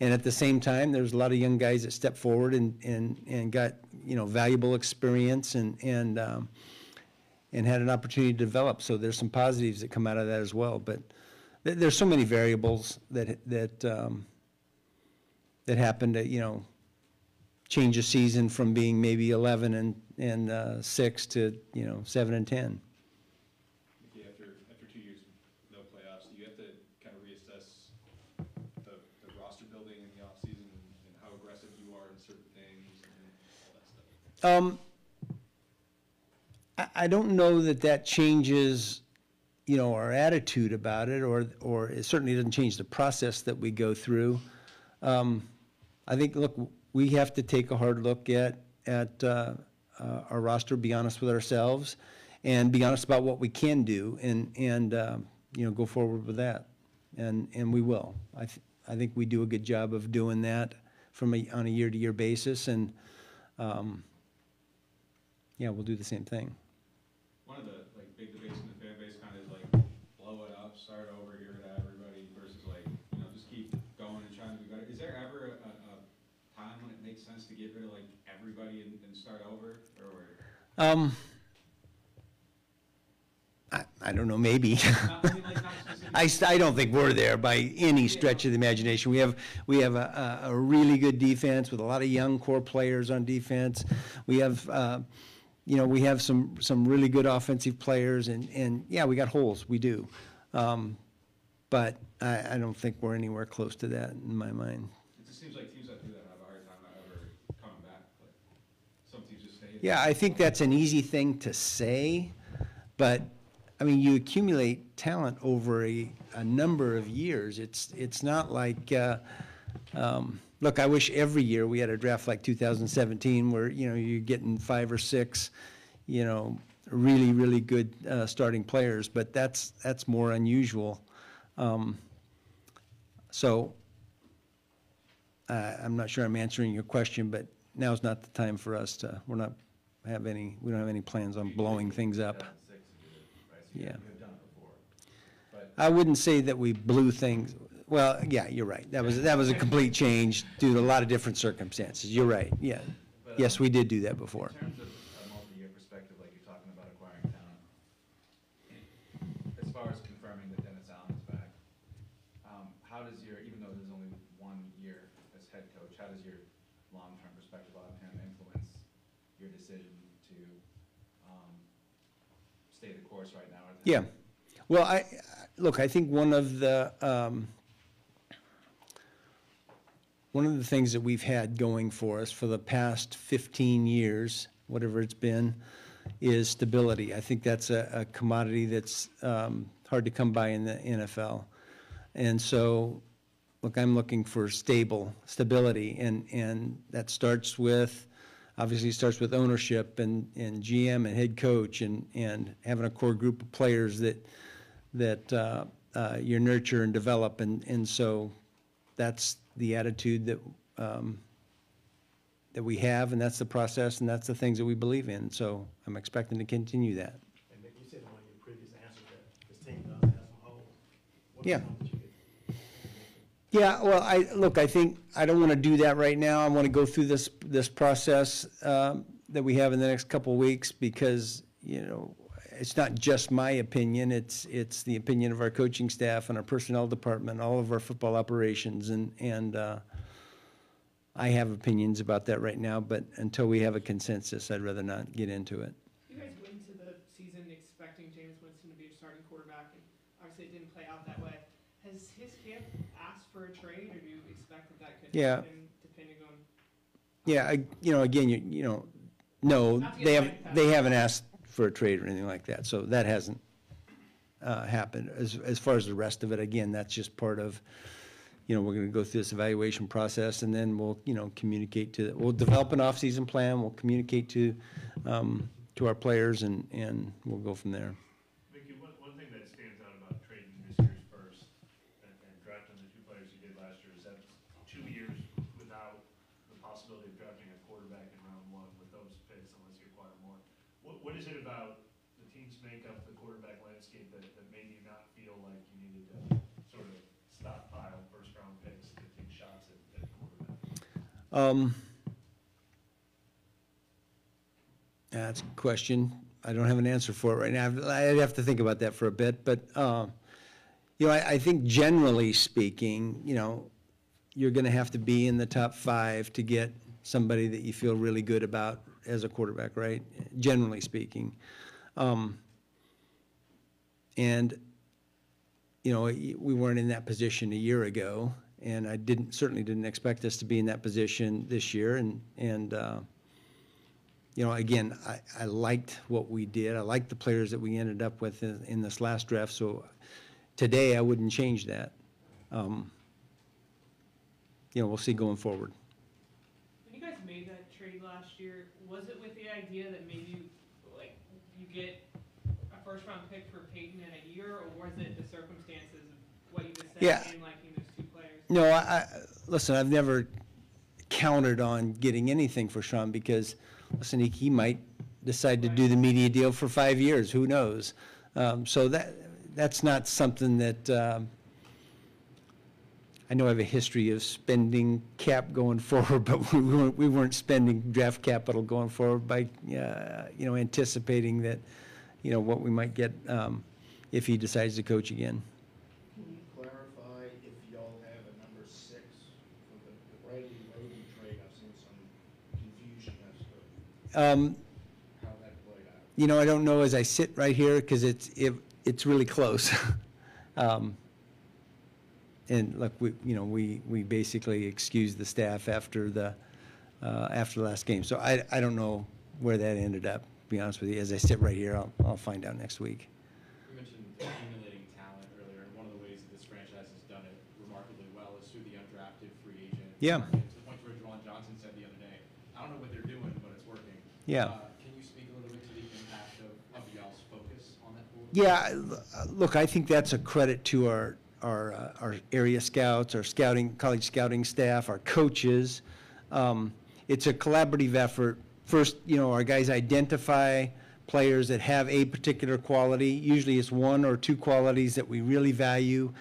And at the same time, there's a lot of young guys that stepped forward and, and, and got, you know, valuable experience and, and, um, and had an opportunity to develop. So there's some positives that come out of that as well. But th- there's so many variables that, that, um, that happen to, you know, change a season from being maybe 11 and, and uh, 6 to, you know, 7 and 10. Okay, after, after two years, no playoffs, do you have to kind of reassess the, the roster building in the offseason and and how aggressive you are in certain things and all that stuff? Um, I, I don't know that that changes, you know, our attitude about it, or, or it certainly doesn't change the process that we go through. Um, I think, look, we have to take a hard look at, at, uh, uh, our roster, be honest with ourselves, and be honest about what we can do, and, and, um, you know, go forward with that. And, and we will. I, th- I think we do a good job of doing that from a, on a year-to-year basis, and, um, yeah, we'll do the same thing. One of the, like, big debates in the fan base kind of is like, blow it up, start over, get rid of everybody versus like, you know, just keep going and trying to be better. Is there ever a, a, a time when it makes sense to get rid of like and, and start over, or? Um, I, I don't know, maybe. I. *laughs* I don't think we're there by any stretch of the imagination. We have, we have a, a, a really good defense with a lot of young core players on defense. We have, uh, you know, we have some, some really good offensive players and, and yeah, we got holes, we do. Um, but I, I don't think we're anywhere close to that in my mind. It just seems like teams that do that have a hard time ever coming back, but some teams just stay. Yeah, I think that's an easy thing to say, but, I mean, you accumulate talent over a, a number of years. It's, it's not like, uh, um, look, I wish every year we had a draft like 2017 where, you know, you're getting five or six, you know, really, really good uh, starting players, but that's, that's more unusual. Um, So, uh, I'm not sure I'm answering your question, but now's not the time for us to, we're not, have any, we don't have any plans on blowing things up. Yeah. I wouldn't say that we blew things, well, yeah, you're right. That was, that was a complete change due to a lot of different circumstances. You're right, yeah. Yes, we did do that before. In terms of a multi-year perspective, like you're talking about acquiring talent, as far as confirming that Dennis Allen is back, um, how does your, even though there's only one year as head coach, how does your long-term perspective on him influence your decision to, um, stay the course right now? or the- Yeah. Well, I, look, I think one of the, um, one of the things that we've had going for us for the past 15 years, whatever it's been, is stability. I think that's a, a commodity that's um, hard to come by in the NFL. And so, look, I'm looking for stable, stability, and, and that starts with, obviously it starts with ownership and, and GM and head coach and, and having a core group of players that, that uh, uh, you nurture and develop. And, and so that's the attitude that, um, that we have, and that's the process, and that's the things that we believe in. So I'm expecting to continue that. And you said in one of your previous answers that this team does have some holes. What Yeah. Yeah, well, I, look, I think, I don't want to do that right now. I want to go through this, this process um, that we have in the next couple of weeks because, you know, it's not just my opinion, it's, it's the opinion of our coaching staff and our personnel department, all of our football operations, and, and uh, I have opinions about that right now, but until we have a consensus, I'd rather not get into it. You guys went into the season expecting Jameis Winston to be your starting quarterback, and obviously it didn't play out that way. Has his camp asked for a trade, or do you expect that that could Yeah. depending on? Yeah, I, you know, again, you, you know, no, Not to get they haven't, they haven't asked for a trade or anything like that, so that hasn't, uh, happened. As, as far as the rest of it, again, that's just part of, you know, we're gonna go through this evaluation process, and then we'll, you know, communicate to, we'll develop an off-season plan, we'll communicate to, um, to our players, and, and we'll go from there. Mickey, one, one thing that stands out about trading this year's first and, and drafting the two players you did last year is that two years without the possibility of drafting a quarterback in round one with those picks unless you acquire more. What, what is it about the team's makeup, the quarterback landscape that, that made you not feel like you needed to sort of stockpile first round picks to take shots at, at Um, That's a question. I don't have an answer for it right now. I'd have to think about that for a bit, but, um, you know, I, I think generally speaking, you know, you're gonna have to be in the top five to get somebody that you feel really good about as a quarterback, right? Generally speaking. Um, And, you know, we weren't in that position a year ago, and I didn't, certainly didn't expect us to be in that position this year, and, and, uh, you know, again, I, I liked what we did. I liked the players that we ended up with in, in this last draft, so today I wouldn't change that. Um, You know, we'll see going forward. When you guys made that trade last year, was it with the idea that maybe like you get a first round pick for Payton in a year, or was it the circumstances of what you just said Yeah. and liking those two players? No, I, I, listen, I've never counted on getting anything for Sean because, listen, he, he might decide to do the media deal for five years, who knows? Um, so that, that's not something that, um, I know I have a history of spending cap going *laughs* forward, but we weren't, we weren't spending draft capital going forward by, uh, you know, anticipating that, you know, what we might get, um, if he decides to coach again. Can you clarify if y'all have a number six for the the Bradley Roden trade? I've seen some confusion as to Um, how that played out. You know, I don't know as I sit right here, because it's, it, it's really close. *laughs* Um, And look, we, you know, we, we basically excused the staff after the, uh, after the last game. So I, I don't know where that ended up, to be honest with you. As I sit right here, I'll, I'll find out next week. You mentioned accumulating talent earlier, and one of the ways that this franchise has done it remarkably well is through the undrafted free agent. Yeah. market, To the point where Juwan Johnson said the other day, I don't know what they're doing, but it's working. Yeah. Uh, Can you speak a little bit to the impact of, of y'all's focus on that? Yeah, l- look, I think that's a credit to our, our, uh, our area scouts, our scouting, college scouting staff, our coaches. Um, It's a collaborative effort. First, you know, our guys identify players that have a particular quality. Usually it's one or two qualities that we really value.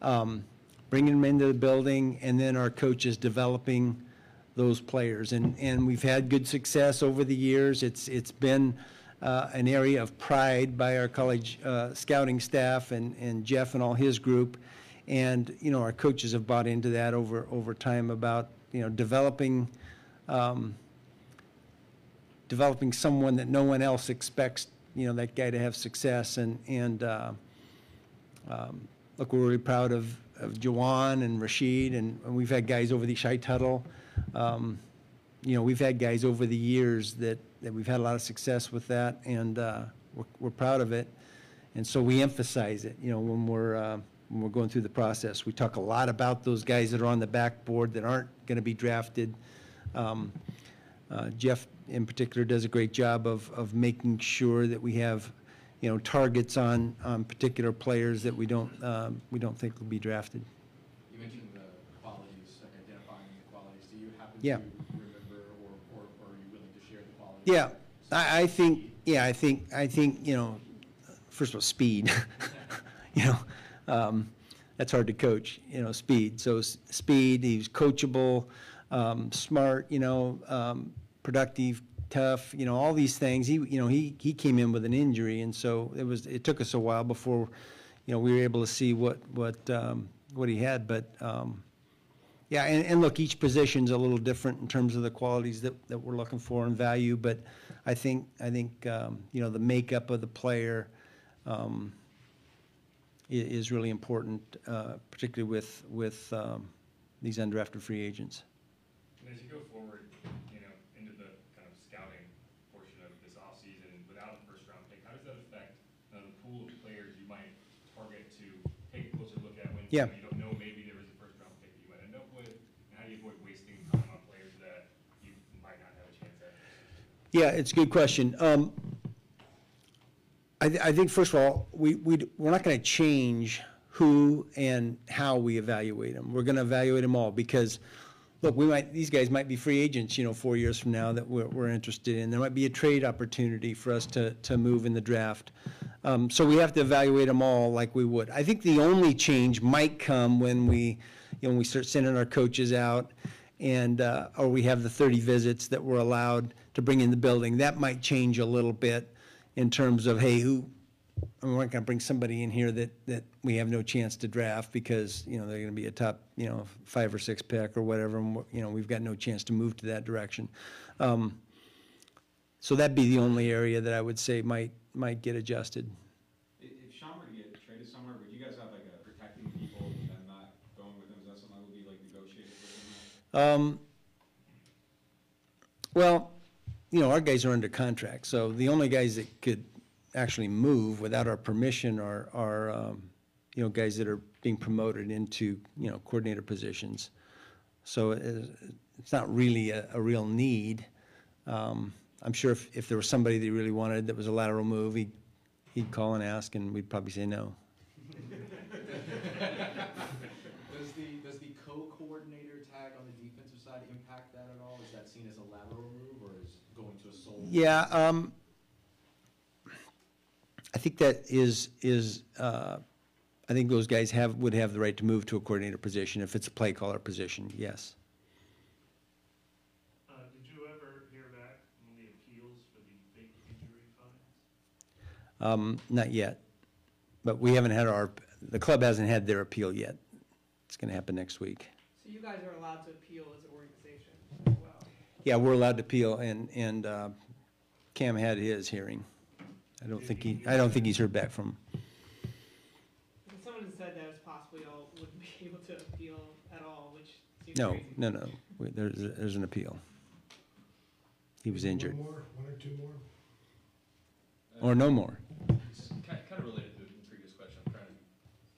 Um, Bringing them into the building, and then our coaches developing those players. And, and we've had good success over the years. It's, it's been uh, an area of pride by our college uh, scouting staff and, and Jeff and all his group. And, you know, our coaches have bought into that over, over time about, you know, developing, um, developing someone that no one else expects, you know, that guy to have success. And, and, uh, um, look, we're really proud of, of Juwan and Rashid, and, and we've had guys over the Shy Tuttle. Um, you know, we've had guys over the years that, that we've had a lot of success with that, and uh, we're, we're proud of it. And so we emphasize it, you know, when we're, uh, when we're going through the process. We talk a lot about those guys that are on the backboard that aren't going to be drafted. Um, uh, Jeff, in particular, does a great job of, of making sure that we have, you know, targets on, on particular players that we don't, um, we don't think will be drafted. You mentioned the qualities, like identifying the qualities. Do you happen Yeah. remember, or, or, or are you willing to share the qualities? Yeah, I, I think, yeah, I think, I think, you know, first of all, speed. *laughs* You know, um, that's hard to coach, you know, speed. So s- speed, he's coachable, um, smart, you know, um, productive, tough, you know, all these things. He, you know, he, he came in with an injury, and so it was, it took us a while before, you know, we were able to see what, what, um, what he had, but, um, yeah, and, and look, each position's a little different in terms of the qualities that, that we're looking for and value, but I think, I think, um, you know, the makeup of the player, um, i- is really important, uh, particularly with, with, um, these undrafted free agents. And as you go forward, you know, into the kind of scouting portion of this offseason, without a first round pick, how does that affect uh, the pool of players you might target to take a closer look at when Yeah. you don't know maybe there was a first round pick that you might end up with? And how do you avoid wasting time on players that you might not have a chance at? Yeah, it's a good question. Um, I, th- I think, first of all, we, we, we're not gonna change who and how we evaluate them. We're gonna evaluate them all, because, look, we might, these guys might be free agents, you know, four years from now that we're, we're interested in. There might be a trade opportunity for us to, to move in the draft. Um, so we have to evaluate them all like we would. I think the only change might come when we, you know, when we start sending our coaches out and, uh, or we have the 30 visits that we're allowed to bring in the building. That might change a little bit in terms of, hey, who, I mean, we're not gonna bring somebody in here that, that we have no chance to draft because, you know, they're gonna be a top, you know, five or six pick or whatever, and, you know, we've got no chance to move to that direction. Um, So that'd be the only area that I would say might, might get adjusted. If, if Sean were to get traded somewhere, would you guys have like a protecting people and not going with them? Is that something that would be like negotiated with them? Um, well, you know, our guys are under contract, so the only guys that could actually move without our permission are, are, um, you know, guys that are being promoted into, you know, coordinator positions. So it- it's not really a, a real need. Um, I'm sure if, if there was somebody that he really wanted that was a lateral move, he'd, he'd call and ask, and we'd probably say no. Does the, does the co-coordinator tag on the defensive side impact that at all? Is that seen as a lateral move or is going to a sole? Yeah, um, I think that is, is, uh, I think those guys have, would have the right to move to a coordinator position if it's a play caller position, yes. Uh, did you ever hear back on the appeals for the big injury fines? Um, not yet, but we haven't had our, the club hasn't had their appeal yet. It's gonna happen next week. So you guys are allowed to appeal as an organization as well. Yeah, we're allowed to appeal, and, and, uh, Cam had his hearing. I don't think he, I don't think he's heard back from, Because someone had said that it's possible y'all wouldn't be *laughs* able to appeal at all, which seems no, crazy. no, no, We- there's, there's an appeal. He was injured, One more, one or two more? or no more. Kind, kind of related to the previous question, I'm trying to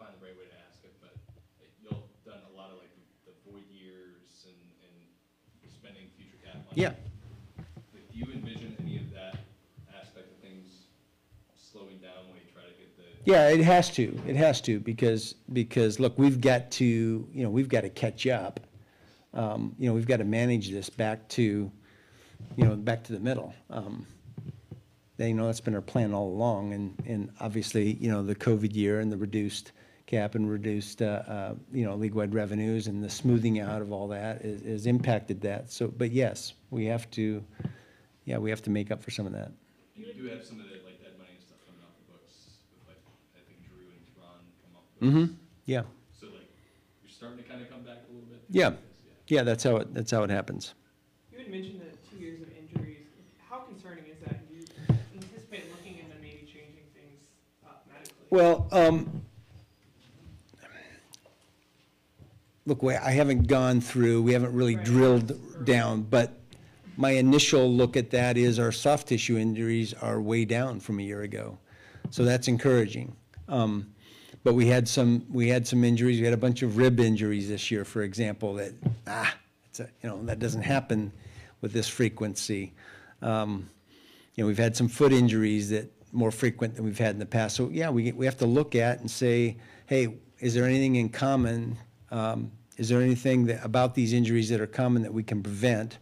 find the right way to ask it, but uh, y'all done a lot of like the void years and, and spending future cap money. Yeah. Like, Do you envision any of that aspect of things slowing down when you try to get the? Yeah, it has to, it has to, because, because, look, we've got to, you know, we've got to catch up. Um, you know, we've got to manage this back to, you know, back to the middle. Um, then, you know, that's been our plan all along, and, and obviously, you know, the COVID year and the reduced cap and reduced, uh, uh, you know, league-wide revenues and the smoothing out of all that is, is impacted that. So, but yes, we have to, yeah, we have to make up for some of that. You do have some of the, like, that money and stuff coming off the books, with like, I think Drew and Ron come off the books. Mm-hmm, yeah. So like, you're starting to kind of come back a little bit? Yeah, yeah, that's how it, that's how it happens. You had mentioned the two years of injuries. How concerning is that? Do you anticipate looking into maybe changing things up medically? Well, um, look, I haven't gone through, we haven't really drilled down, but my initial look at that is our soft tissue injuries are way down from a year ago. So that's encouraging. Um, but we had some, we had some injuries, we had a bunch of rib injuries this year, for example, that, ah, it's a, you know, that doesn't happen with this frequency. Um, you know, we've had some foot injuries that more frequent than we've had in the past. So yeah, we, we have to look at and say, hey, is there anything in common? Um, is there anything that, about these injuries that are common that we can prevent?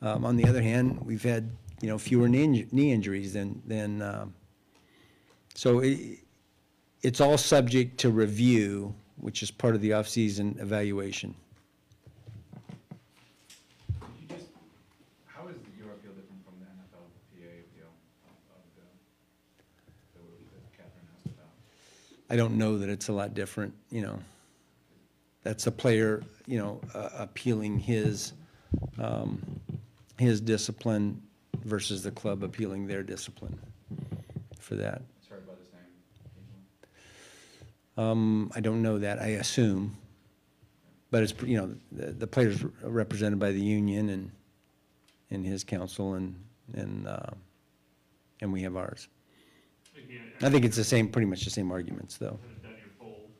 Um, on the other hand, we've had, you know, fewer knee, inju- knee injuries than, than, um, so it, it's all subject to review, which is part of the off-season evaluation. You just, how is your appeal different from the NFLPA appeal of, of the, that we- that Catherine asked about? I don't know that it's a lot different, you know. That's a player, you know, uh, appealing his, um, his discipline versus the club appealing their discipline for that. It's heard by the same people. Um, I don't know that, I assume. But it's, you know, the, the player's represented by the union and, and his council and, and, uh, and we have ours. Again, I think it's the same, pretty much the same arguments, though. haven't done your full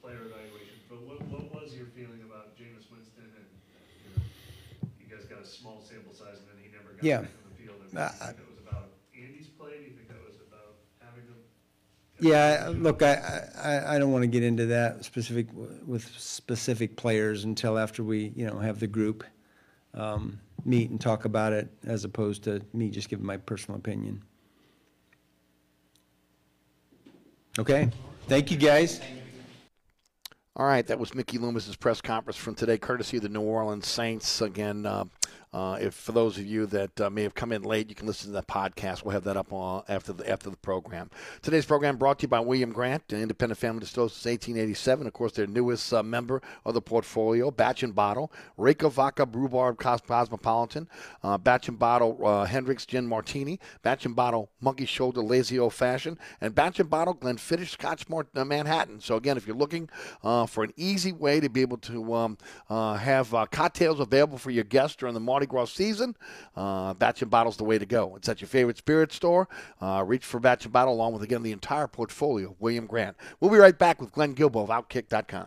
player evaluation, but what, what was your feeling about Jameis Winston and, you know, you guys got a small sample size and then he never got Yeah. back on the field. And Uh, you think that was about Andy's play? Do you think that was about having him? Yeah, look, I, I, I don't want to get into that specific, with specific players until after we, you know, have the group um, meet and talk about it, as opposed to me just giving my personal opinion. Okay, thank you, guys. All right, that was Mickey Loomis's press conference from today, courtesy of the New Orleans Saints. Again, uh, uh, if for those of you that uh, may have come in late, you can listen to that podcast. We'll have that up uh, after the after the program. Today's program brought to you by William Grant, an independent family distiller since 1887. Of course, their newest uh, member of the portfolio, Batch and Bottle, Reyka Vodka Rhubarb Cos- Cosmopolitan, uh, Batch and Bottle uh, Hendrick's Gin Martini, Batch and Bottle Monkey Shoulder Lazy Old Fashioned, and Batch and Bottle Glenfiddich Scotch Mart- uh, Manhattan. So again, if you're looking for an easy way to be able to um, have cocktails available for your guests during the Mardi Gras season, uh, Batch and Bottle's the way to go. It's at your favorite spirit store. Uh, reach for Batch and Bottle along with, again, the entire portfolio of William Grant. We'll be right back with Glenn Guilbeau of Outkick.com.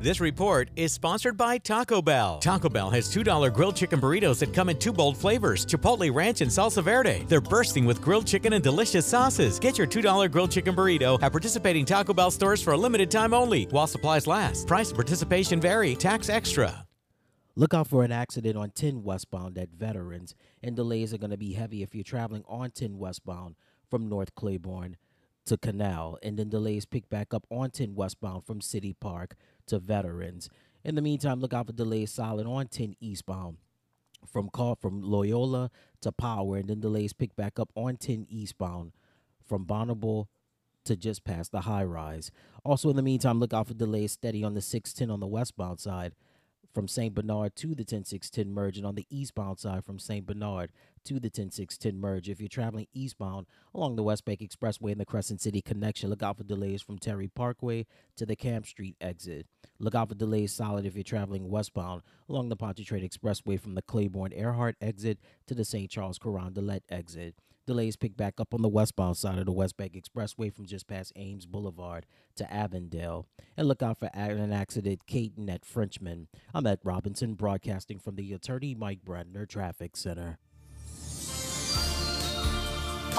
This report is sponsored by Taco Bell. Taco Bell has $2 grilled chicken burritos that come in two bold flavors Chipotle Ranch and Salsa Verde. They're bursting with grilled chicken and delicious sauces. Get your $2 grilled chicken burrito at participating Taco Bell stores for a limited time only while supplies last. Price and participation vary, tax extra. Look out for an accident on 10 westbound at Veterans, and delays are going to be heavy if you're traveling on 10 westbound from North Claiborne to Canal, and then delays pick back up on 10 westbound from City Park to Veterans. In the meantime, look out for delays solid on 10 eastbound from call from Loyola to Power, and then delays pick back up on 10 eastbound from Bonneville to just past the high rise. Also, in the meantime, look out for delays steady on the 610 on the westbound side from St. Bernard to the 10610 merge, and on the eastbound side from St. Bernard to the 10610 merge. If you're traveling eastbound along the West Bank Expressway and the Crescent City connection, look out for delays from Terry Parkway to the Camp Street exit. Look out for delays solid if you're traveling westbound along the Pontchartrain Expressway from the Claiborne Earhart exit to the St. Charles Carondelet exit. Delays pick back up on the westbound side of the West Bank Expressway from just past Ames Boulevard to Avondale. And look out for an accident, Caton at Frenchman. I'm at Robinson, broadcasting from the Attorney Mike Brandner Traffic Center.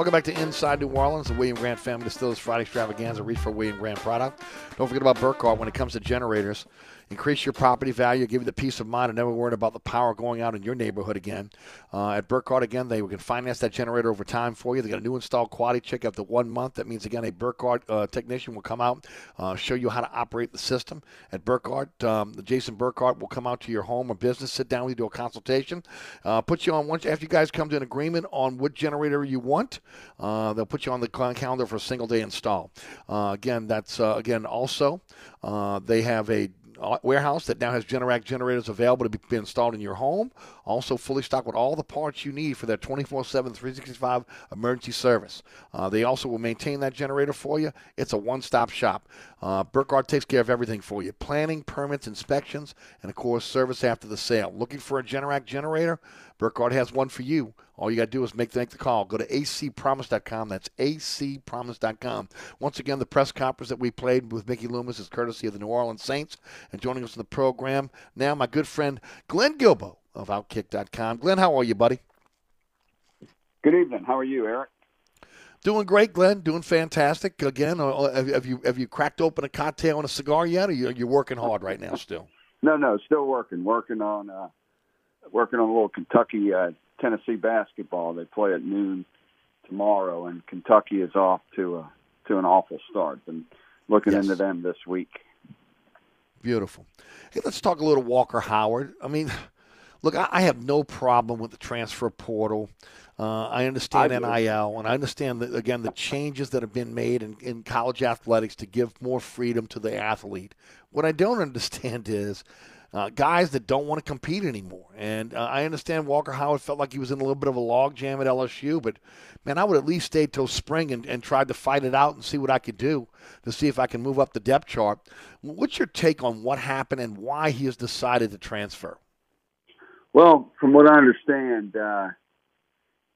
Welcome back to Inside New Orleans, the William Grant Family Distillers Friday Extravaganza, reach for William Grant product. Don't forget about Burkhardt when it comes to generators. Increase your property value, give you the peace of mind, and never worry about the power going out in your neighborhood again. Uh, at Burkhardt, again, they can finance that generator over time for you. They got a new install quality check after one month. That means, again, a Burkhardt uh, technician will come out, uh, show you how to operate the system. At Burkhardt, um, Jason Burkhardt will come out to your home or business, sit down with you, do a consultation, uh, put you on once after you guys come to an agreement on what generator you want. Uh, they'll put you on the calendar for a single day install. Uh, again, that's again also they have a warehouse that now has Generac generators available to be installed in your home. Also, fully stocked with all the parts you need for their 24 7, 365 emergency service. Uh, they also will maintain that generator for you. It's a one stop shop. Uh, Burkhardt takes care of everything for you planning, permits, inspections, and of course, service after the sale. Looking for a Generac generator? Burkhardt has one for you. All you got to do is make, make the call. Go to acpromise.com. That's acpromise.com. Once again, the press conference that we played with Mickey Loomis is courtesy of the New Orleans Saints. And joining us in the program now, my good friend Glenn Guilbeau of Outkick.com. Glenn, how are you, buddy? Good evening. How are you, Eric? Doing great, Glenn. Doing fantastic. Again, uh, uh, have you have you cracked open a cocktail and a cigar yet, or you, you're working hard right now still? No, no, still working. Working on uh, working on a little Kentucky uh, Tennessee basketball. They play at noon tomorrow, and Kentucky is off to a to an awful start. And looking yes. into them this week. Beautiful. Hey, let's talk a little Walker Howard. I mean, look, I, I have no problem with the transfer portal. Uh, I understand I NIL, and I understand that again the changes that have been made in, in college athletics to give more freedom to the athlete. What I don't *laughs* understand is uh, guys that don't want to compete anymore. And uh, I understand Walker Howard felt like he was in a little bit of a logjam at LSU, but man, I would at least stay till spring and, and tried to fight it out and see what I could do to see if I can move up the depth chart. What's your take on what happened and why he has decided to transfer? Well, from what I understand, uh,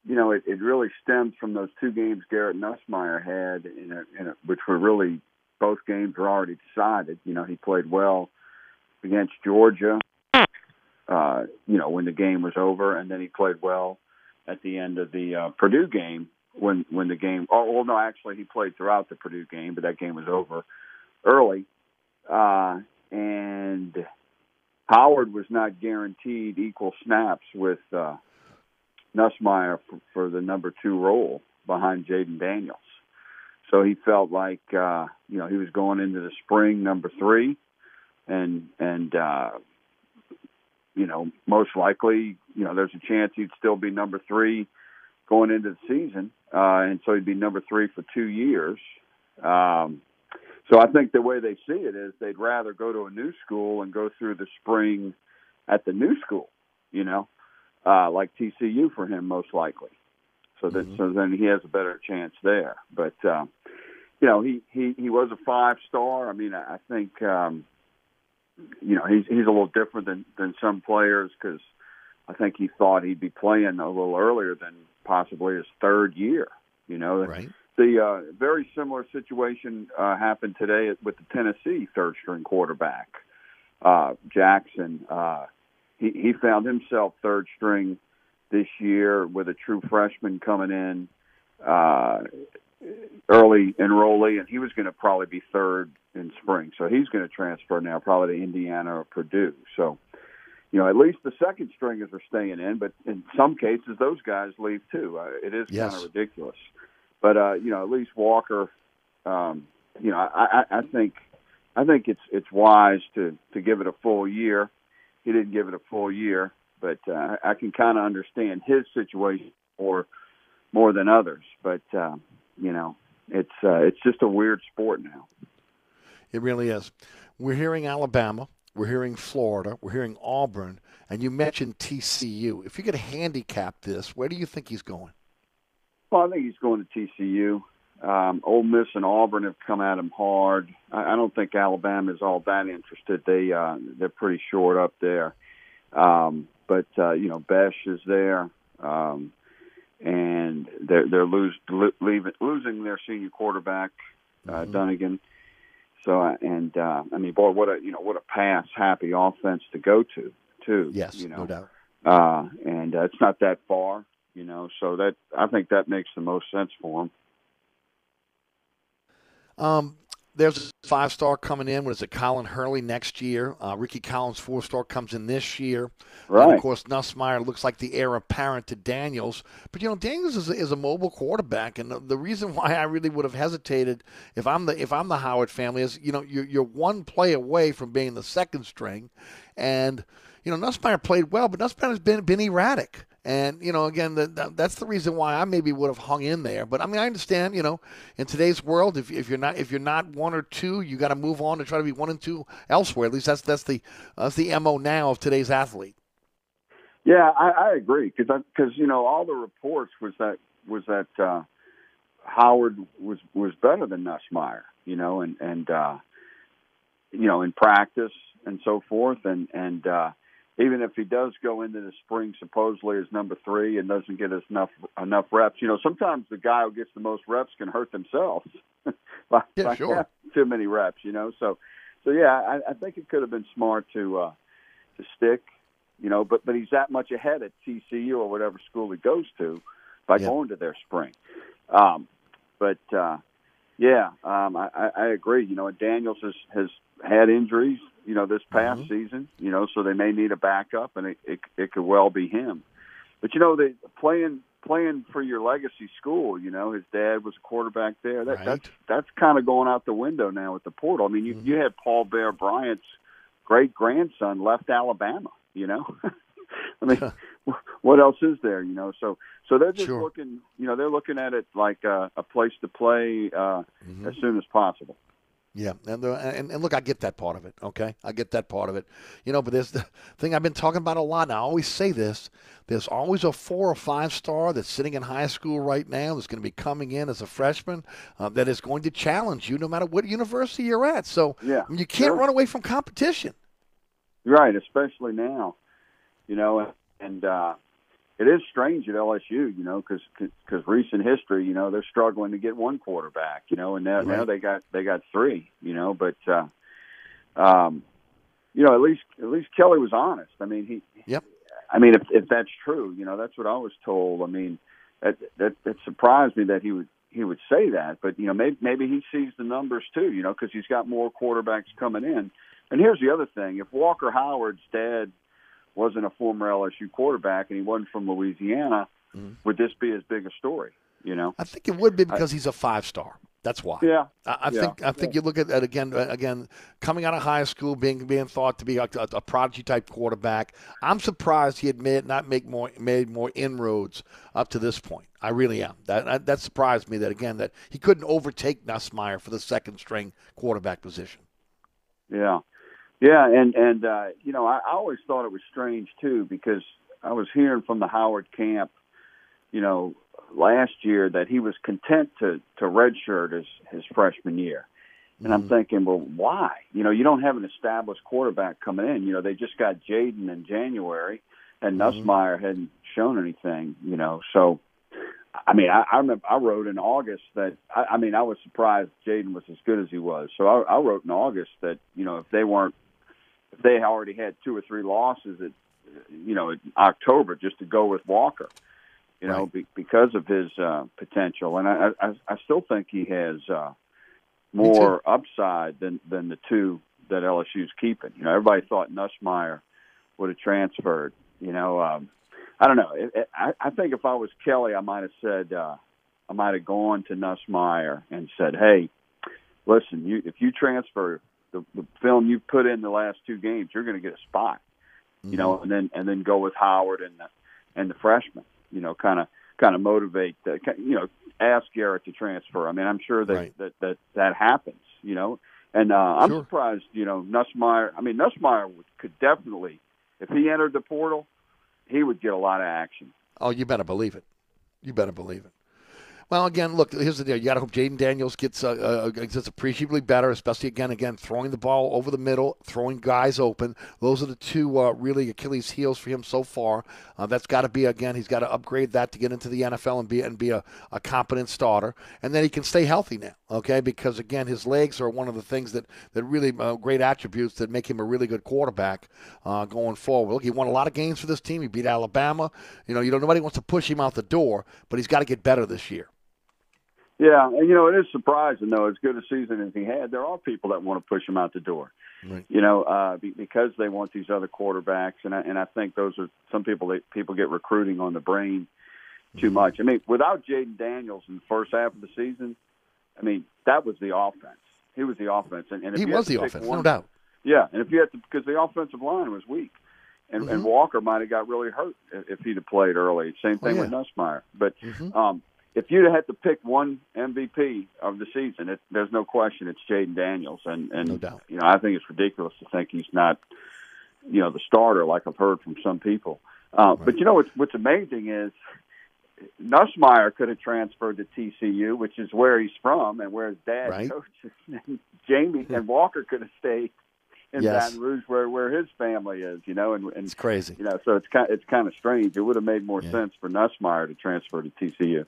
you know, it, it really stems from those two games Garrett Nussmeier had, in a, in a, which were really both games were already decided. You know, he played well against Georgia, uh, you know, when the game was over, and then he played well at the end of the uh, Purdue game when when the game. Oh, well, no, actually, he played throughout the Purdue game, but that game was over early, uh, and Howard was not guaranteed equal snaps with uh, Nussmeier for, for the number two role behind Jayden Daniels. So he felt like uh, you know he was going into the spring number three, and and uh, you know most likely you know there's a chance he'd still be number three going into the season, uh, and so he'd be number three for two years. Um, so I think the way they see it is they'd rather go to a new school and go through the spring at the new school, you know, uh, like TCU for him most likely. So that mm-hmm. so then he has a better chance there. But uh, you know he he he was a five star. I mean I, I think um, you know, he's he's a little different than than some players because I think he thought he'd be playing a little earlier than possibly his third year. You know, right. The uh, very similar situation uh, happened today with the Tennessee third string quarterback uh, Jackson. Uh, he he found himself third string this year with a true freshman coming in. Uh, early enrollee, and he was going to probably be third in spring. So he's going to transfer now, probably to Indiana or Purdue. So, you know, at least the second stringers are staying in, but in some cases those guys leave too. Uh, it is yes. kind of ridiculous. But uh, you know, at least Walker, um, you know, I, I, I think I think it's it's wise to to give it a full year. He didn't give it a full year, but uh, I can kind of understand his situation more more than others. But uh, you know, it's uh, it's just a weird sport now. It really is. We're hearing Alabama, we're hearing Florida, we're hearing Auburn, and you mentioned TCU. If you could handicap this, where do you think he's going? Well, I think he's going to TCU. Um, Ole Miss and Auburn have come at him hard. I, I don't think Alabama is all that interested. They uh, they're pretty short up there. Um, but uh, you know, Besh is there. Um, and they're they're lose, leaving, losing their senior quarterback uh, mm-hmm. Dunigan. So and uh, I mean, boy, what a you know what a pass happy offense to go to too. Yes, you know, no doubt. Uh, and uh, it's not that far You know, so that I think that makes the most sense for him. Um, there's a five star coming in. What is it? Colin Hurley next year. Uh, Rickie Collins, four star, comes in this year. And Right. of course, Nussmeier looks like the heir apparent to Daniels. But, you know, Daniels is a, is a mobile quarterback. And the, the reason *laughs* why I really would have hesitated if I'm the if I'm the Howard family is, you know, you're, you're one play away from being the second string. And, you know, Nussmeier played well, but Nussmeier's been, been erratic. And you know, again, the, that, that's the reason why I maybe would have hung in there. But I mean, I understand. You know, in today's world, if, if you're not if you're not one or two, you got to move on to try to be one and two elsewhere. At least that's that's the that's the mo now of today's athlete. Yeah, I, I agree because because you know all the reports was that was that uh, Howard was was better than Nussmeier, you know, and and uh, you know in practice and so forth, and and uh, even if he does go into the spring supposedly as number three and doesn't get enough enough reps, you know, sometimes the guy who gets the most reps can hurt themselves *laughs* by, Yeah, by sure. *laughs* too many reps, you know. So so yeah, I, I think it could have been smart to uh, to stick you know, but but he's that much ahead at TCU or whatever school he goes to by Yeah. going to their spring. Um, but uh, yeah, um, I, I I agree. You know, Daniels has has had injuries. You know, this past season. You know, so they may need a backup, and it it, it could well be him. But you know, they playing playing for your legacy school. You know, his dad was a quarterback there. That, That's that's kind of going out the window now with the portal. I mean, you you had Paul Bear Bryant's great grandson left Alabama. You know, *laughs* I mean, what else is there? You know, so so they're just Sure. looking. You know, they're looking at it like a, a place to play uh, Mm-hmm. as soon as possible. Yeah, and, the, and and look, I get that part of it. Okay, I get that part of it. You know, but there's the thing I've been talking about a lot. And I always say this: there's always a four or five star that's sitting in high school right now that's going to be coming in as a freshman uh, that is going to challenge you no matter what university you're at. So Yeah, I mean, you can't sure. run away from competition. Right, especially now, you know, and, uh, it is strange at LSU, you know, because because recent history, you know, they're struggling to get one quarterback, you know, and now, now they got they got three, you know, but uh, um, you know, at least at least Kelly was honest. I mean, he, Yep. I mean, if if that's true, you know, that's what I was told. I mean, that that, that surprised me that he would he would say that, but you know, maybe maybe he sees the numbers too, you know, because he's got more quarterbacks coming in. And here's the other thing: if Walker Howard's dad wasn't a former LSU quarterback and he wasn't from Louisiana, would this be as big a story? You know, I think it would be because he's a five star. That's why. Yeah. I, I Yeah. think I think you look at that again. uh, Again, coming out of high school, being being thought to be a, a, a prodigy type quarterback. I'm surprised he had made not make more made more inroads up to this point. I really am. That that, that surprised me. That again, that he couldn't overtake Nussmeier for the second string quarterback position. Yeah, yeah, and and uh, you know, I, I always thought it was strange too because I was hearing from the Howard camp, you know, last year that he was content to to redshirt his his freshman year, and I'm thinking, well, why? You know, you don't have an established quarterback coming in. You know, they just got Jayden in January, and Nussmeier hadn't shown anything. You know, so. I mean, I, I remember I wrote in August that I, I mean I was surprised Jayden was as good as he was. So I, I wrote in August that you know if they weren't they already had two or three losses at you know in October just to go with Walker, you know be, because of his uh, potential, and I, I I still think he has uh, more upside than than the two that LSU's keeping. You know, everybody thought Nussmeier would have transferred. You know, um, I don't know. It, it, I, I think if I was Kelly, I might have said uh, I might have gone to Nussmeier and said, "Hey, listen, you if you transfer the, the film you put in the last two games, you're going to get a spot." You know, and then and then go with Howard and the and the freshman. You know, kind of kind of motivate. The, you know, ask Garrett to transfer. I mean, I'm sure that that, that that happens. You know, and uh, I'm Sure. surprised. You know, Nussmeier. I mean, Nussmeier could definitely, if he entered the portal, he would get a lot of action. Oh, you better believe it. You better believe it. Well, again, look. Here's the deal. You got to hope Jayden Daniels gets uh, uh, gets appreciably better, especially again, again, throwing the ball over the middle, throwing guys open. Those are the two uh, really Achilles heels for him so far. Uh, that's got to be again. He's got to upgrade that to get into the NFL and be and be a, a competent starter, and then he can stay healthy now. Okay, because again, his legs are one of the things that that really uh, great attributes that make him a really good quarterback uh, going forward. Look, he won a lot of games for this team. He beat Alabama. You know, you know, nobody wants to push him out the door, but he's got to get better this year. Yeah, and you know it is surprising though. As good a season as he had, there are people that want to push him out the door. Right. You know, uh, be, because they want these other quarterbacks, and I, and I think those are some people that people get recruiting on the brain too Mm-hmm. much. I mean, without Jayden Daniels in the first half of the season, I mean that was the offense. He was the offense, and, and if He was the offense, one- no doubt. Yeah, and if you had to, because the offensive line was weak, and, and Mhm. Walker might have got really hurt if he'd have played early. Same Oh, thing yeah. with Nussmeier. But Mhm. um, if you'd had to pick one MVP of the season, it, there's no question it's Jayden Daniels, and and No doubt. you know I think it's ridiculous to think he's not, you know, the starter like I've heard from some people. Uh, But you know what's what's amazing is Nussmeier could have transferred to TCU, which is where he's from and where his dad Right. coaches. *laughs* And Jamie and Walker could have stayed in Yes. Baton Rouge, where where his family is. You know, and, and It's crazy. you know, so it's kind it's kind of strange. It would have made more sense for Nussmeier to transfer to TCU.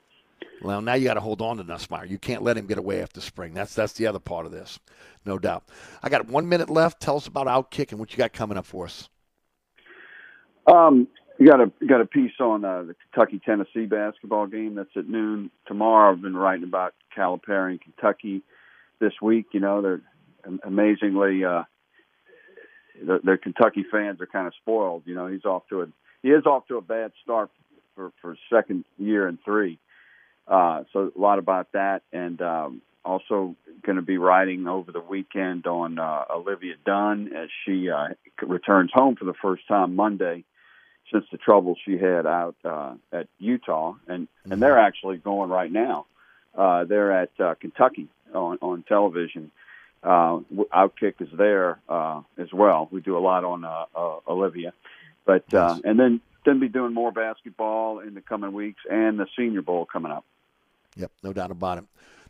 Well, now you got to hold on to Nussmeier. You can't let him get away after spring. That's that's the other part of this, no doubt. I got one minute left. Tell us about Outkick and what you got coming up for us. Um, you got a got a piece on uh, the Kentucky Tennessee basketball game that's at noon tomorrow. I've been writing about Calipari and Kentucky this week. You know, they're amazingly uh, the, the Kentucky fans are kind of spoiled. You know, he's off to a he is off to a bad start for for second year and three. Uh, so a lot about that, and um, also going to be writing over the weekend on uh, Olivia Dunne as she uh, returns home for the first time Monday since the trouble she had out uh, at Utah, and and they're actually going right now. Uh, they're at uh, Kentucky on on television. Uh, w- Outkick is there uh, as well. We do a lot on uh, uh, Olivia, but uh, and then then be doing more basketball in the coming weeks and the Senior Bowl coming up. Yep, no doubt about it.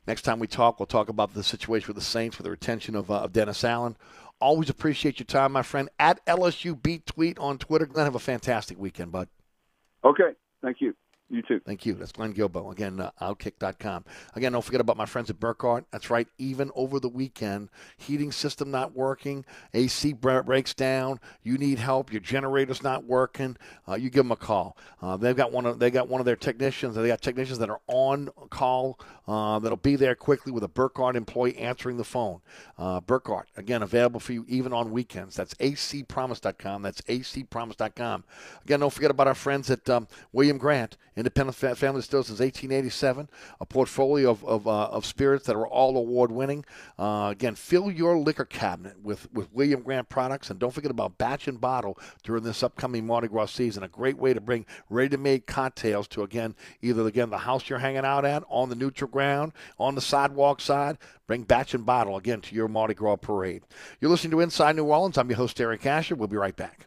Next time we talk, we'll talk about the situation with the Saints with the retention of, uh, of Dennis Allen. Always appreciate your time, my friend. At LSU Beat Tweet on Twitter. Glenn, have a fantastic weekend, bud. Okay, thank you. You too. Thank you. That's Glenn Guilbeau. Again, uh, Outkick.com. Again, don't forget about my friends at Burkhardt. That's right. Even over the weekend, heating system not working, AC breaks down, you need help, your generator's not working, uh, you give them a call. Uh, they've got one of they got one of their technicians. They got technicians that are on call uh, that'll be there quickly with a Burkhardt employee answering the phone. Uh, Burkhardt, again, available for you even on weekends. That's acpromise.com. That's acpromise.com. Again, don't forget about our friends at um, William Grant, Independent Fa- Family Distillers since 1887, a portfolio of, of, uh, of spirits that are all award winning. Uh, again, fill your liquor cabinet with, with William Grant products, and don't forget about batch and bottle during this upcoming Mardi Gras season. A great way to bring ready to make cocktails to, again, either again the house you're hanging out at, on the neutral ground, on the sidewalk side. Bring batch and bottle again to your Mardi Gras parade. You're listening to Inside New Orleans. I'm your host, Eric Asher. We'll be right back.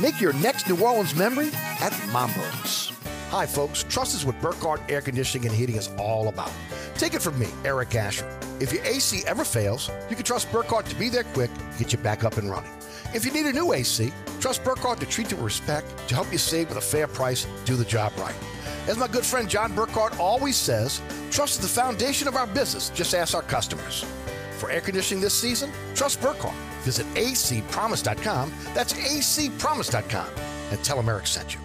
Make your next New Orleans memory at Mambo's. Hi, folks. Trust is what Burkhardt Air Conditioning and Heating is all about. Take it from me, Eric Asher. If your AC ever fails, you can trust Burkhardt to be there quick get you back up and running. If you need a new AC, trust Burkhardt to treat you with respect, to help you save with a fair price, do the job right. As my good friend John Burkhardt always says, trust is the foundation of our business. Just ask our customers. For air conditioning this season, trust Burkhardt. Visit acpromise.com. That's acpromise.com. And tell them Eric sent you.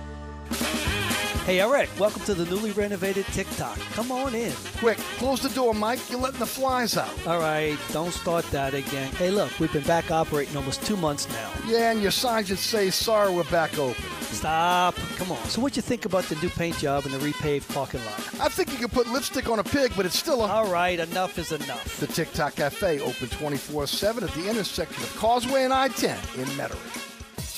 Hey, Eric, welcome to the newly renovated TikTok. Come on in. Quick, close the door, Mike. You're letting the flies out. All right, don't start that again. Hey, look, we've been back operating almost two months now. Yeah, and your sign should say, sorry, we're back open. Stop. Come on. So, what you think about the new paint job and the repaved parking lot? I think you could put lipstick on a pig, but it's still a. All right, enough is enough. The TikTok Cafe, open 24 7 at the intersection of Causeway and I 10 in Metairie.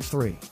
7663.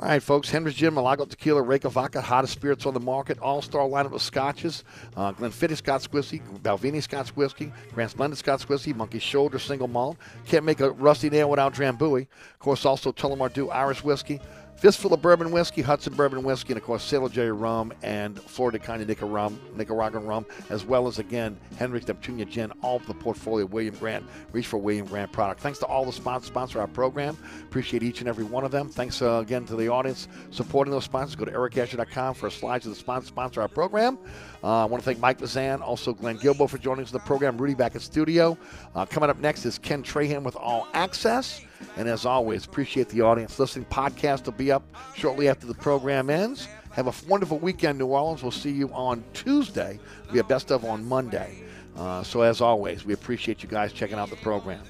All right, folks. Hendrick's Gin, Milagro Tequila, Reyka Vodka, hottest spirits on the market. All-star lineup of scotches. Uh, Glenfiddich Scotch Whiskey, Balvenie Scotch Whiskey, Grand Splendid Scotch Whiskey, Monkey Shoulder Single Malt. Can't make a rusty nail without Drambuie. Of course, also Tullamore Dew Irish Whiskey. Fistful of Bourbon Whiskey, Hudson Bourbon Whiskey, and of course Sailor Jerry Rum and Flor de Caña rum, Nicaraguan Rum, as well as again Hendrick's Neptunia Gin, all of the portfolio William Grant. Reach for William Grant product. Thanks to all the sponsors sponsor our program. Appreciate each and every one of them. Thanks uh, again to the audience supporting those sponsors. Go to ericasher.com for a slides of the sponsor sponsor our program. Uh, I want to thank Mike Bazan, also Glenn Guilbeau for joining us in the program. Rudy back in studio. Uh, coming up next is Ken Trahan with All Access. And as always, appreciate the audience listening. Podcast will be up shortly after the program ends. Have a wonderful weekend, New Orleans. We'll see you on Tuesday. We have best of on Monday. Uh, so as always, we appreciate you guys checking out the program.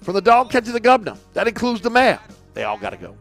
From the dog catch to the governor, that includes the mayor. They all got to go.